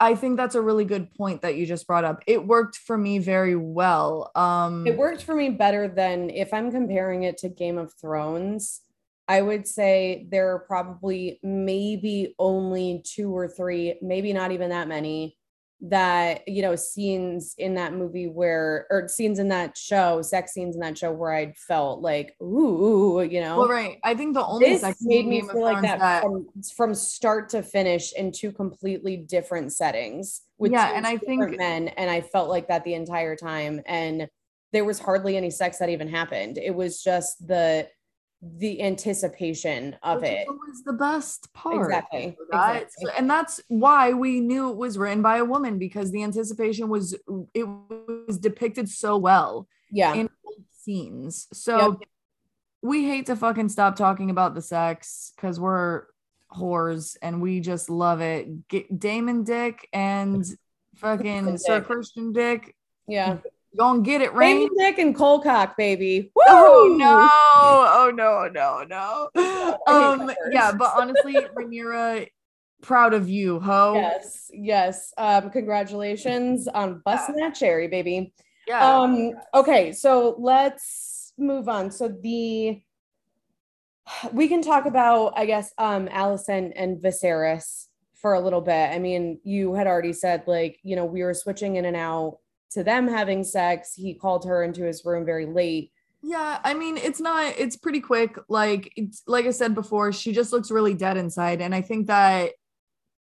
I think that's a really good point that you just brought up. It worked for me very well. Um, It worked for me better than if I'm comparing it to Game of Thrones. I would say there are probably maybe only two or three, maybe not even that many, that you know scenes in that movie where or scenes in that show, sex scenes in that show where I felt like ooh, you know. well, right. I think the only this sex scene made me feel like Thrones that, from, from start to finish in two completely different settings with Yeah, and I think- men and i felt like that the entire time and there was hardly any sex that even happened it was just the the anticipation of which it was the best part. Exactly, That's- exactly. And that's why we knew it was written by a woman because the anticipation was it was depicted so well. yeah in scenes. So we hate to fucking stop talking about the sex because we're whores and we just love it. Get Daemon Dick and fucking Sir Criston Dick. yeah Gonna get it, Rain. Dick and Colcock, baby. Woo! Oh no! Oh no! No! No! Um. Yeah, but honestly, Rhaenyra, proud of you, ho. Yes, yes. Um, congratulations on busting that cherry, baby. Yeah. um okay so let's move on so the we can talk about i guess um alicent and viserys for a little bit i mean you had already said like you know we were switching in and out to them having sex he called her into his room very late Yeah, I mean, it's not, it's pretty quick. Like, it's like I said before, she just looks really dead inside. And I think that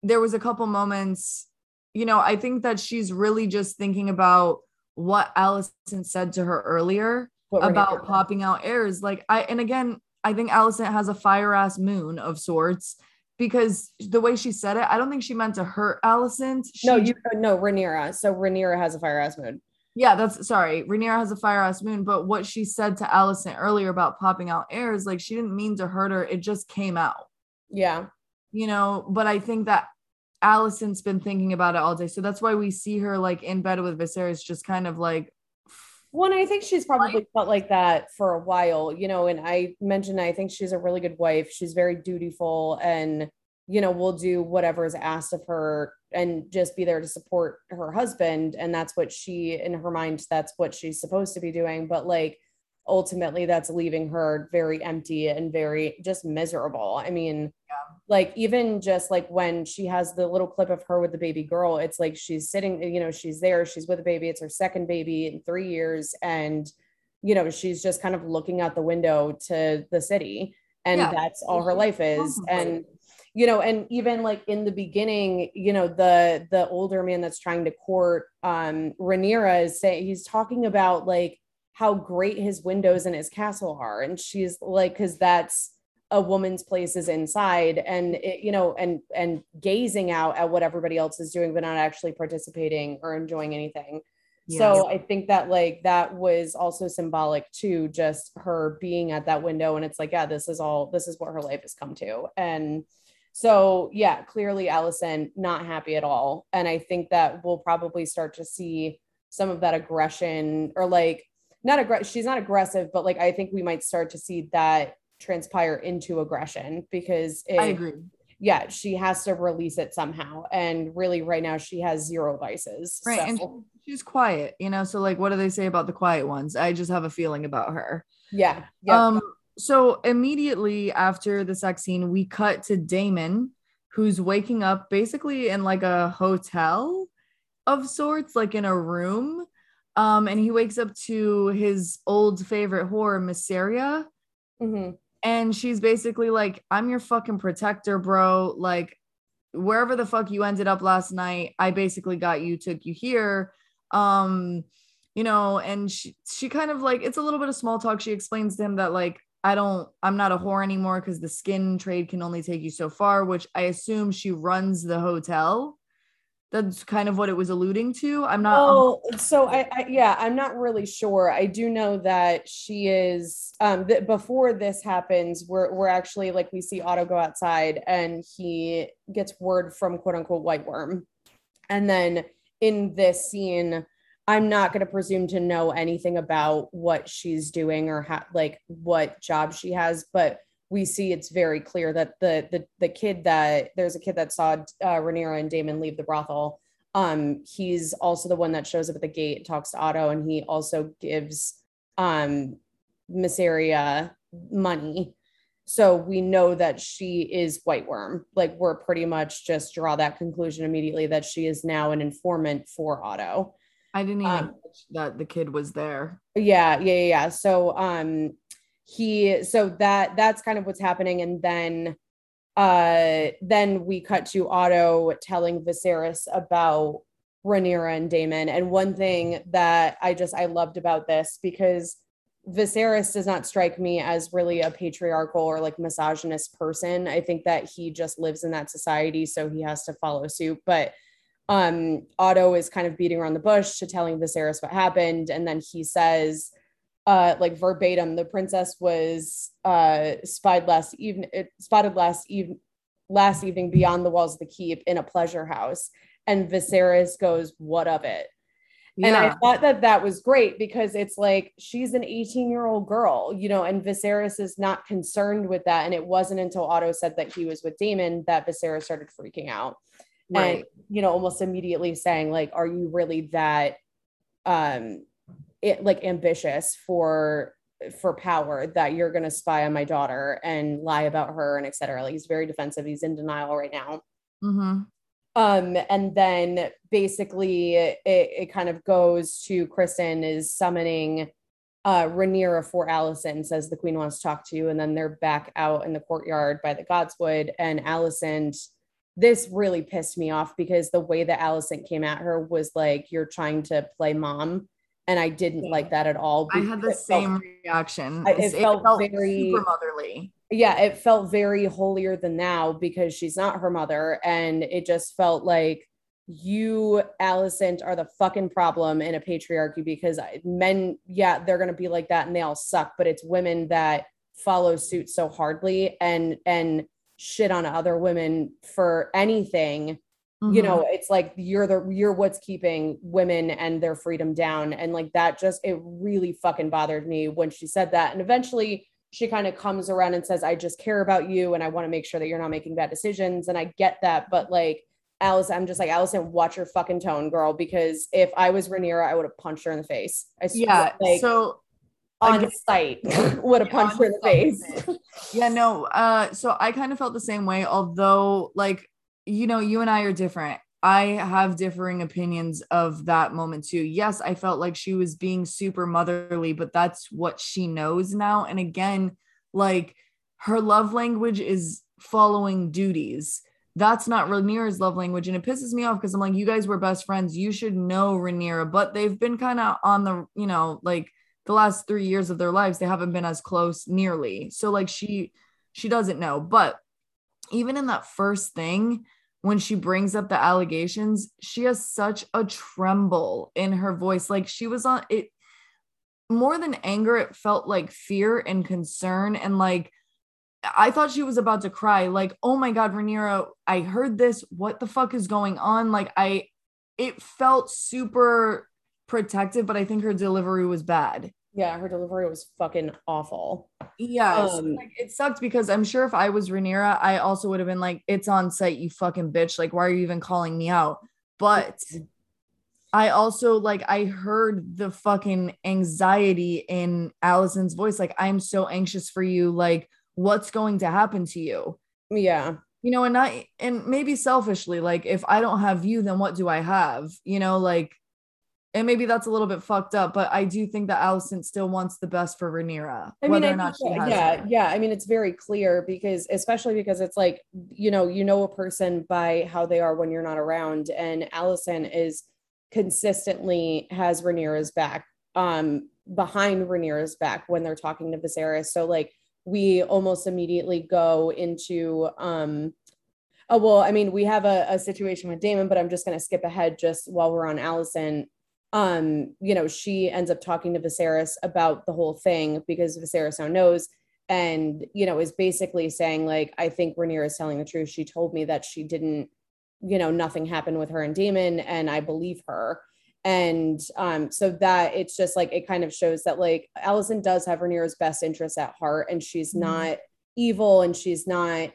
there was a couple moments, you know, I think that she's really just thinking about what Alicent said to her earlier about popping out heirs. Like, I, and again, I think Alicent has a fire ass moon of sorts because the way she said it, I don't think she meant to hurt Alicent. She no you no Rhaenyra. so Rhaenyra has a fire ass mood yeah, that's sorry. Rhaenyra has a fire ass moon, but what she said to Alicent earlier about popping out heirs, like she didn't mean to hurt her. It just came out, yeah you know. But I think that Alicent's been thinking about it all day, so that's why we see her like in bed with Viserys, just kind of like, Well, and I think she's probably felt like that for a while, you know. And I mentioned I think she's a really good wife. She's very dutiful and, you know, will do whatever is asked of her and just be there to support her husband. And that's what she, in her mind, that's what she's supposed to be doing. But like ultimately, that's leaving her very empty and very just miserable. I mean, like even just like when she has the little clip of her with the baby girl it's like she's sitting you know she's there she's with a baby it's her second baby in three years and you know she's just kind of looking out the window to the city and Yeah. that's all her life is and you know and even like in the beginning you know the the older man that's trying to court um Rhaenyra is saying he's talking about like how great his windows in his castle are. And she's like because that's a woman's place is inside and it, you know and and gazing out at what everybody else is doing but not actually participating or enjoying anything. So i think that like that was also symbolic to just her being at that window. And it's like yeah this is all this is what her life has come to. And so yeah clearly alicent not happy at all. And i think that we'll probably start to see some of that aggression or like not aggressive she's not aggressive but like i think we might start to see that transpire into aggression because it, I agree. yeah, she has to release it somehow. And really, right now, she has zero vices. Right. And she's quiet, you know. So, like, what do they say about the quiet ones? I just have a feeling about her. yeah. Yeah. Um, so immediately after the sex scene, we cut to Daemon, who's waking up basically in like a hotel of sorts, like in a room. Um, and he wakes up to his old favorite horror, Mysaria. Mhm. And she's basically like, I'm your fucking protector, bro. Like, wherever the fuck you ended up last night, I basically got you, took you here. Um, you know, and she she kind of like it's a little bit of small talk. She explains to him that like I don't I'm not a whore anymore because the skin trade can only take you so far, which I assume she runs the hotel. That's kind of what it was alluding to. I'm not Oh, so I, I yeah, I'm not really sure. I do know that she is um th- before this happens, we're we're actually like we see Otto go outside and he gets word from quote unquote white worm. And then in this scene, I'm not going to presume to know anything about what she's doing or how like what job she has, but we see it's very clear that the the the kid that there's a kid that saw uh, Rhaenyra and Daemon leave the brothel. Um, he's also the one that shows up at the gate, talks to Otto, and he also gives um Mysaria money. So we know that she is White Worm. Like we're pretty much just draw that conclusion immediately that she is now an informant for Otto. I didn't even um, that the kid was there. Yeah, yeah, yeah, yeah. So um he so that that's kind of what's happening. And then uh then we cut to Otto telling Viserys about Rhaenyra and Daemon and one thing that I just I loved about this because Viserys does not strike me as really a patriarchal or like misogynist person. I think that he just lives in that society so he has to follow suit. But um Otto is kind of beating around the bush to telling Viserys what happened. And then he says uh like verbatim the princess was uh spied last evening spotted last evening last evening beyond the walls of the keep in a pleasure house and Viserys goes what of it and I thought that that was great because it's like she's an 18 year old girl, you know, and Viserys is not concerned with that. And it wasn't until Otto said that he was with Daemon that Viserys started freaking out right. and you know almost immediately saying like are you really that um it like ambitious for for power that you're going to spy on my daughter and lie about her and etc like he's very defensive. He's in denial right now. Mhm. um and then basically it, it kind of goes to criston is summoning uh Rhaenyra for Alicent says the queen wants to talk to you. And then they're back out in the courtyard by the Godswood. And Alicent this really pissed me off because the way that Alicent came at her was like you're trying to play mom and I didn't Yeah. like that at all I had the it felt- same reaction. I- it felt very- super motherly. yeah, it felt very holier than thou because she's not her mother. And it just felt like you, Alicent, are the fucking problem in a patriarchy because men, yeah, they're gonna be like that and they all suck, but it's women that follow suit so hardly and and shit on other women for anything you Mhm. know it's like you're the you're what's keeping women and their freedom down and like that just it really fucking bothered me when she said that and eventually she kind of comes around and says i just care about you and i want to make sure that you're not making bad decisions and i get that but like alice i'm just like alicent watch your fucking tone girl because if i was Rhaenyra, i would have punched her in the face i swear, yeah. like so on again- sight would have Yeah, punched her in the face yeah, no. Uh, so I kind of felt the same way, although, like, you know, you and I are different. I have differing opinions of that moment too. Yes, I felt like she was being super motherly, but that's what she knows now. And again, like her love language is following duties. That's not Rhaenyra's love language. And it pisses me off because I'm like, you guys were best friends. You should know Rhaenyra, but they've been kind of on the, you know, like the last three years of their lives, they haven't been as close nearly. So like she she doesn't know. But even in that first thing, when she brings up the allegations, she has such a tremble in her voice. Like she was on it more than anger, it felt like fear and concern. And like I thought she was about to cry, like, oh my God, Rhaenyra, I heard this. What the fuck is going on? Like, I it felt super protective, but I think her delivery was bad. Yeah, her delivery was fucking awful. Yeah, Um, like, it sucked because I'm sure if I was Rhaenyra, I also would have been like, "It's on site, you fucking bitch! Like, why are you even calling me out?" But I also like I heard the fucking anxiety in Alicent's voice. Like, I'm so anxious for you. Like, what's going to happen to you? Yeah. You know, and not and maybe selfishly, like if I don't have you, then what do I have? You know, like and maybe that's a little bit fucked up, but I do think that Alicent still wants the best for Rhaenyra, I mean, whether I or not think she that- has. yeah, her. yeah. I mean, it's very clear because, especially because it's like, you know, you know a person by how they are when you're not around, and Alicent is consistently has Rhaenyra's back, um, behind Rhaenyra's back when they're talking to Viserys. So like, we almost immediately go into, um, oh well, I mean, we have a, a situation with Daemon, but I'm just going to skip ahead just while we're on Alicent um, you know, she ends up talking to Viserys about the whole thing because Viserys now knows and, you know, is basically saying, like, I think Rhaenyra is telling the truth. She told me that she didn't, you know, nothing happened with her and Daemon, and I believe her. And um, so that it's just like it kind of shows that like Alicent does have Rhaenyra's best interests at heart, and she's Mhm. not evil and she's not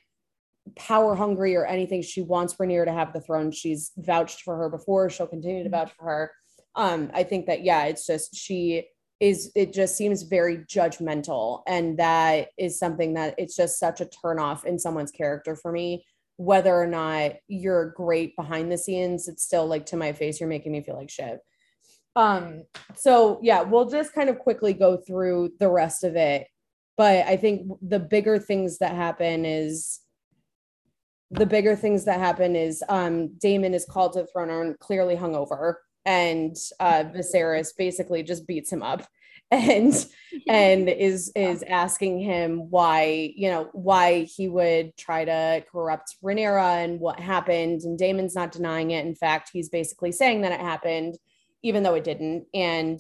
power hungry or anything. She wants Rhaenyra to have the throne. She's vouched for her before. She'll continue to vouch for her um i think that yeah it's just she is it just seems very judgmental and that is something that it's just such a turnoff in someone's character for me. Whether or not you're great behind the scenes it's still like to my face you're making me feel like shit. Um so yeah we'll just kind of quickly go through the rest of it. But i think the bigger things that happen is the bigger things that happen is um damon is called to the throne and clearly hungover and uh Viserys basically just beats him up and and is is asking him why you know why he would try to corrupt Rhaenyra and what happened and Daemon's not denying it. In fact he's basically saying that it happened even though it didn't. And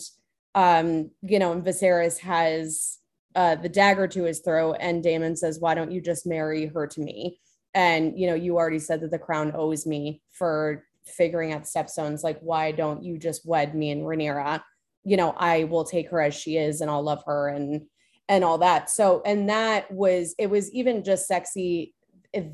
um you know and Viserys has uh the dagger to his throat and Daemon says why don't you just marry her to me? And you know you already said that the crown owes me for figuring out stepstones like why don't you just wed me and Rhaenyra? You know I will take her as she is and I'll love her and and all that. So and that was it was even just sexy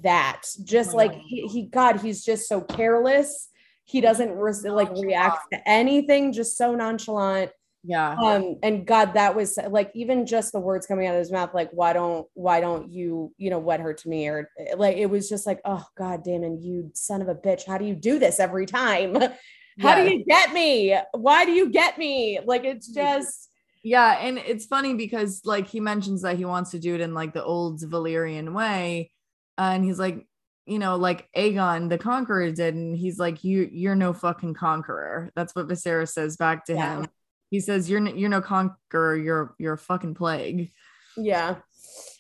that just my like he, he god he's just so careless. He doesn't res- like react to anything just so nonchalant Yeah. um and god that was like even just the words coming out of his mouth like why don't why don't you you know wed her to me or like it was just like oh god damn daemon you son of a bitch how do you do this every time how Yeah. do you get me why do you get me like it's just Yeah, and it's funny because like he mentions that he wants to do it in like the old Valyrian way, and he's like, you know, like Aegon the Conqueror did, and he's like, you you're no fucking conqueror. That's what Viserys says back to Yeah. him. He says, you're n- you're no conqueror. You're you're a fucking plague. yeah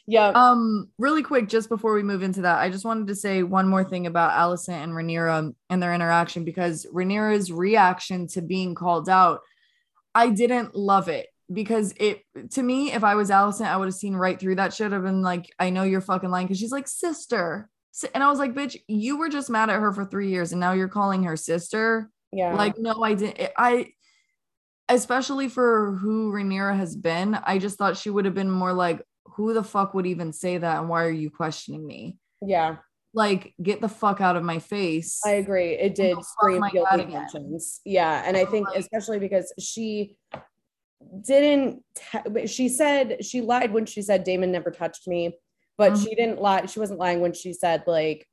yeah Um, really quick, just before we move into that, I just wanted to say one more thing about Alicent and Rhaenyra and their interaction because Rhaenyra's reaction to being called out, I didn't love it because it to me, if I was Alicent, I would have seen right through that shit. I've been like, I know you're fucking lying because she's like sister, and I was like, bitch, you were just mad at her for three years, and now you're calling her sister. yeah Like, no, I didn't. I, especially for who Rhaenyra has been, I just thought she would have been more like, who the fuck would even say that? And why are you questioning me? yeah Like, get the fuck out of my face. I agree. It did scream guilty conscience. Yeah, and I think Like- especially because she didn't. T- she said she lied when she said Daemon never touched me, but Mhm. she didn't lie. She wasn't lying when she said like,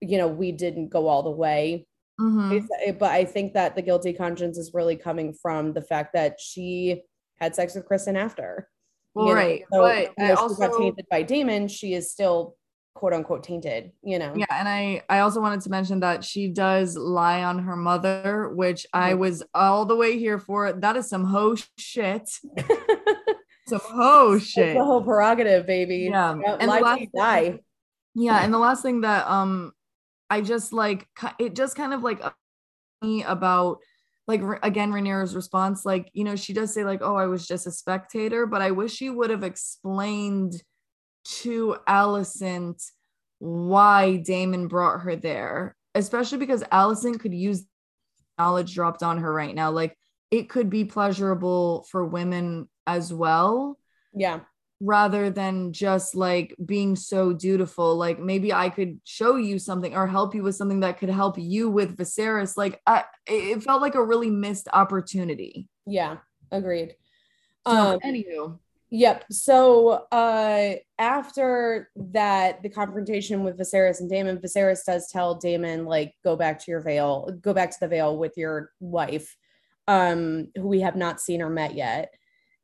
you know, we didn't go all the way. Mhm. Eh, But I think that the guilty conscience is really coming from the fact that she had sex with Criston after. Well, right. So, but you know, she also, got tainted by Daemon. She is still quote unquote tainted. You know. yeah, and I, I also wanted to mention that she does lie on her mother, which I Mhm. was all the way here for. That is some hoe shit. Some It's shit. the whole prerogative, baby. Yeah, Yeah, and lie last die. yeah and the last thing that um i just like it just kind of like me about like again Rhaenyra's response like you know she does say like oh i was just a spectator but i wish she would have explained to Alicent why Daemon brought her there especially because Alicent could use knowledge dropped on her right now like it could be pleasurable for women as well. Yeah. Rather than just like being so dutiful, like maybe I could show you something or help you with something that could help you with Viserys. Like, I, it felt like a really missed opportunity. Yeah, agreed. So, um, anywho, Yep. So uh after that, the confrontation with Viserys and Daemon, Viserys does tell Daemon, like, go back to your Vale go back to the Vale with your wife, um, who we have not seen or met yet.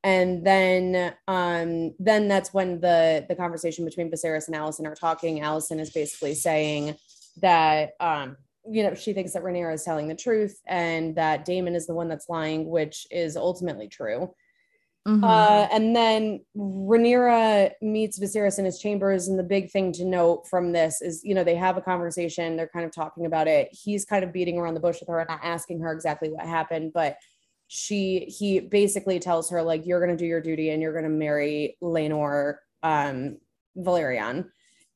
And then um then that's when the the conversation between Viserys and Alicent are talking. Alicent is basically saying that um you know she thinks that Rhaenyra is telling the truth and that Daemon is the one that's lying, which is ultimately true. Mm-hmm. Uh, and then Rhaenyra meets Viserys in his chambers, and the big thing to note from this is, you know, they have a conversation. They're kind of talking about it. He's kind of beating around the bush with her and not asking her exactly what happened, but she he basically tells her like, "You're going to do your duty, and you're going to marry Laenor um, Velaryon."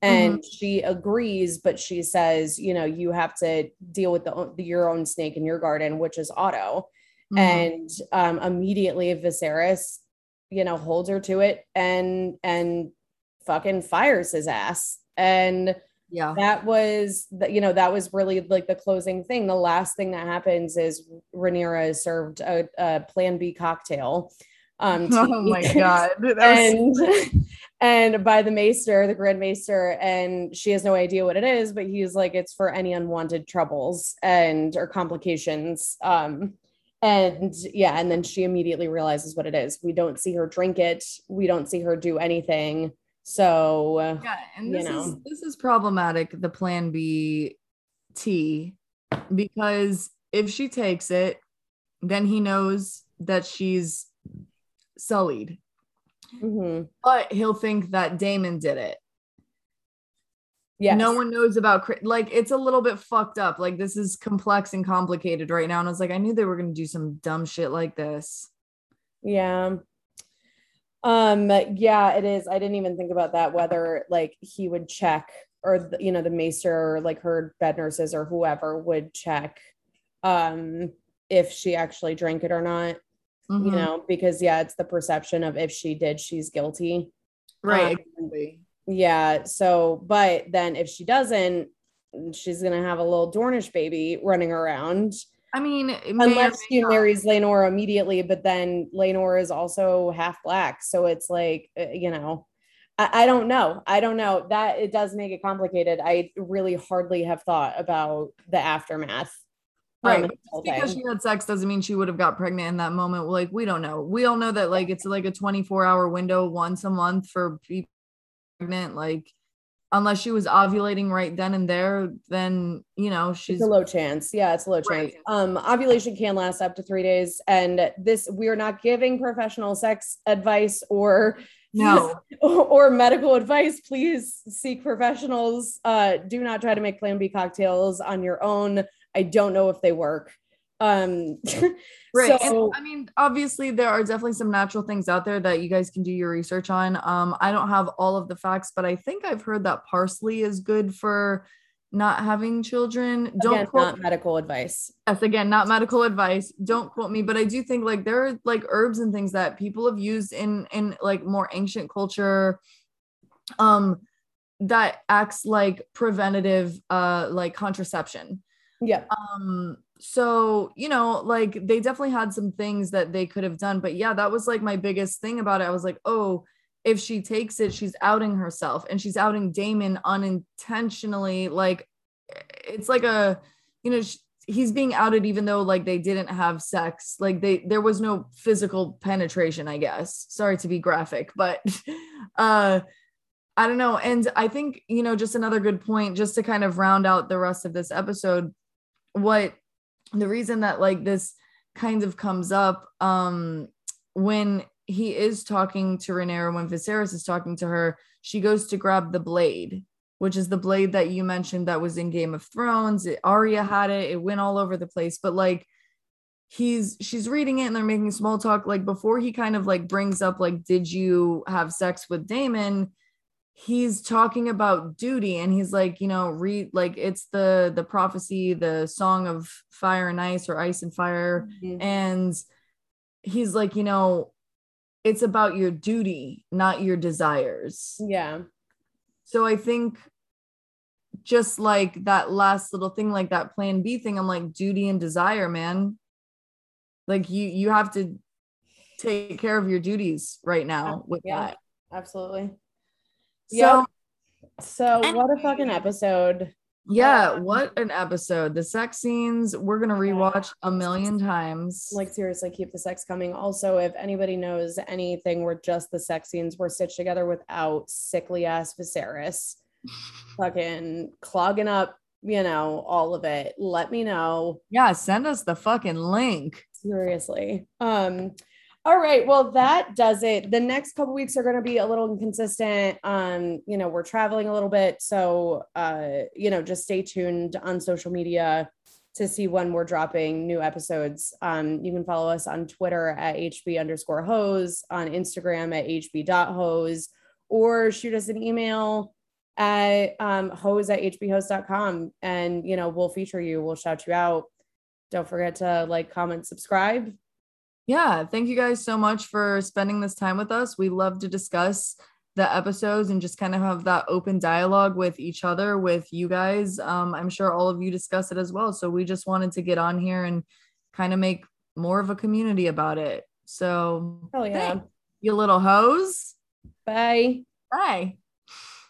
And mm-hmm. she agrees, but she says, "You know, you have to deal with the, your own snake in your garden, which is Otto." Mm-hmm. And um, immediately Viserys, you know, holds her to it and and fucking fires his ass. And yeah, that was the, you know, that was really like the closing thing. The last thing that happens is Rhaenyra is served a, a plan B cocktail. Um, oh my god. and and by the maester, the grand maester, and she has no idea what it is, but he's like, it's for any unwanted troubles and or complications. Um, and yeah and then she immediately realizes what it is we don't see her drink it we don't see her do anything so yeah and this you know. is this is problematic the plan b t because if she takes it then he knows that she's sullied. Mm-hmm. but he'll think that Daemon did it. Yeah no one knows about like it's a little bit fucked up. Like this is complex and complicated right now and i was like i knew they were going to do some dumb shit like this. Yeah um yeah it is i didn't even think about that whether like he would check or the, you know the maester or like her bed nurses or whoever would check um if she actually drank it or not mm-hmm. you know because yeah it's the perception of if she did she's guilty right um, exactly yeah. So, but then if she doesn't, she's gonna have a little Dornish baby running around. I mean, unless she marries Laenor immediately, but then Laenor is also half black, so it's like uh, you know, I, I, don't know. I don't know that it does make it complicated. I really hardly have thought about the aftermath. Um, right. Um, because she had sex doesn't mean she would have got pregnant in that moment. Like we don't know. We all know that like it's like a 24 hour window once a month for people pregnant like unless she was ovulating right then and there then you know she's it's a low chance. Yeah it's a low right. chance um ovulation can last up to three days and this we are not giving professional sex advice or no. or medical advice. Please seek professionals. Uh do not try to make plan b cocktails on your own. I don't know if they work um right so, and, i mean obviously there are definitely some natural things out there that you guys can do your research on. Um i don't have all of the facts but i think i've heard that parsley is good for not having children. Don't quote not medical advice. Yes again not medical advice. Don't quote me but i do think like there are like herbs and things that people have used in in like more ancient culture um that acts like preventative uh like contraception yeah. Um so you know like they definitely had some things that they could have done but yeah that was like my biggest thing about it. I was like oh if she takes it she's outing herself and she's outing Daemon unintentionally. Like it's like a you know he's being outed even though like they didn't have sex. Like they there was no physical penetration i guess. Sorry to be graphic but uh i don't know. And i think you know just another good point just to kind of round out the rest of this episode what the reason that like this kind of comes up um when he is talking to Rhaenyra, when Viserys is talking to her, she goes to grab the blade, which is the blade that you mentioned that was in Game of Thrones. It, Arya had it, it went all over the place. But like he's she's reading it and they're making small talk. Like before he kind of like brings up, like, did you have sex with Daemon? He's talking about duty and he's like you know read like it's the the prophecy the song of fire and ice or ice and fire mm-hmm. and he's like you know it's about your duty, not your desires. Yeah. So I think just like that last little thing, like that plan B thing, I'm like duty and desire, man. Like you you have to take care of your duties right now with yeah, that. Absolutely. So Yeah. So what a fucking episode. yeah, Um, what an episode. The sex scenes we're gonna rewatch a million times. Like seriously, keep the sex coming. Also, if anybody knows anything where just the sex scenes were stitched together without sickly ass Viserys, fucking clogging up, you know, all of it, let me know. yeah, send us the fucking link. Seriously. Um, all right. Well, that does it. The next couple weeks are going to be a little inconsistent. Um, you know, we're traveling a little bit. So, uh, you know, just stay tuned on social media to see when we're dropping new episodes. Um, you can follow us on Twitter at HB underscore hoes, on Instagram at HB.hoes, or shoot us an email at um, hose at hbhoes.com. And, you know, we'll feature you, we'll shout you out. Don't forget to like, comment, subscribe. Yeah, thank you guys so much for spending this time with us. We love to discuss the episodes and just kind of have that open dialogue with each other, with you guys. Um, I'm sure all of you discuss it as well. So we just wanted to get on here and kind of make more of a community about it. So, Oh, yeah. thanks, you little hoes. Bye. Bye.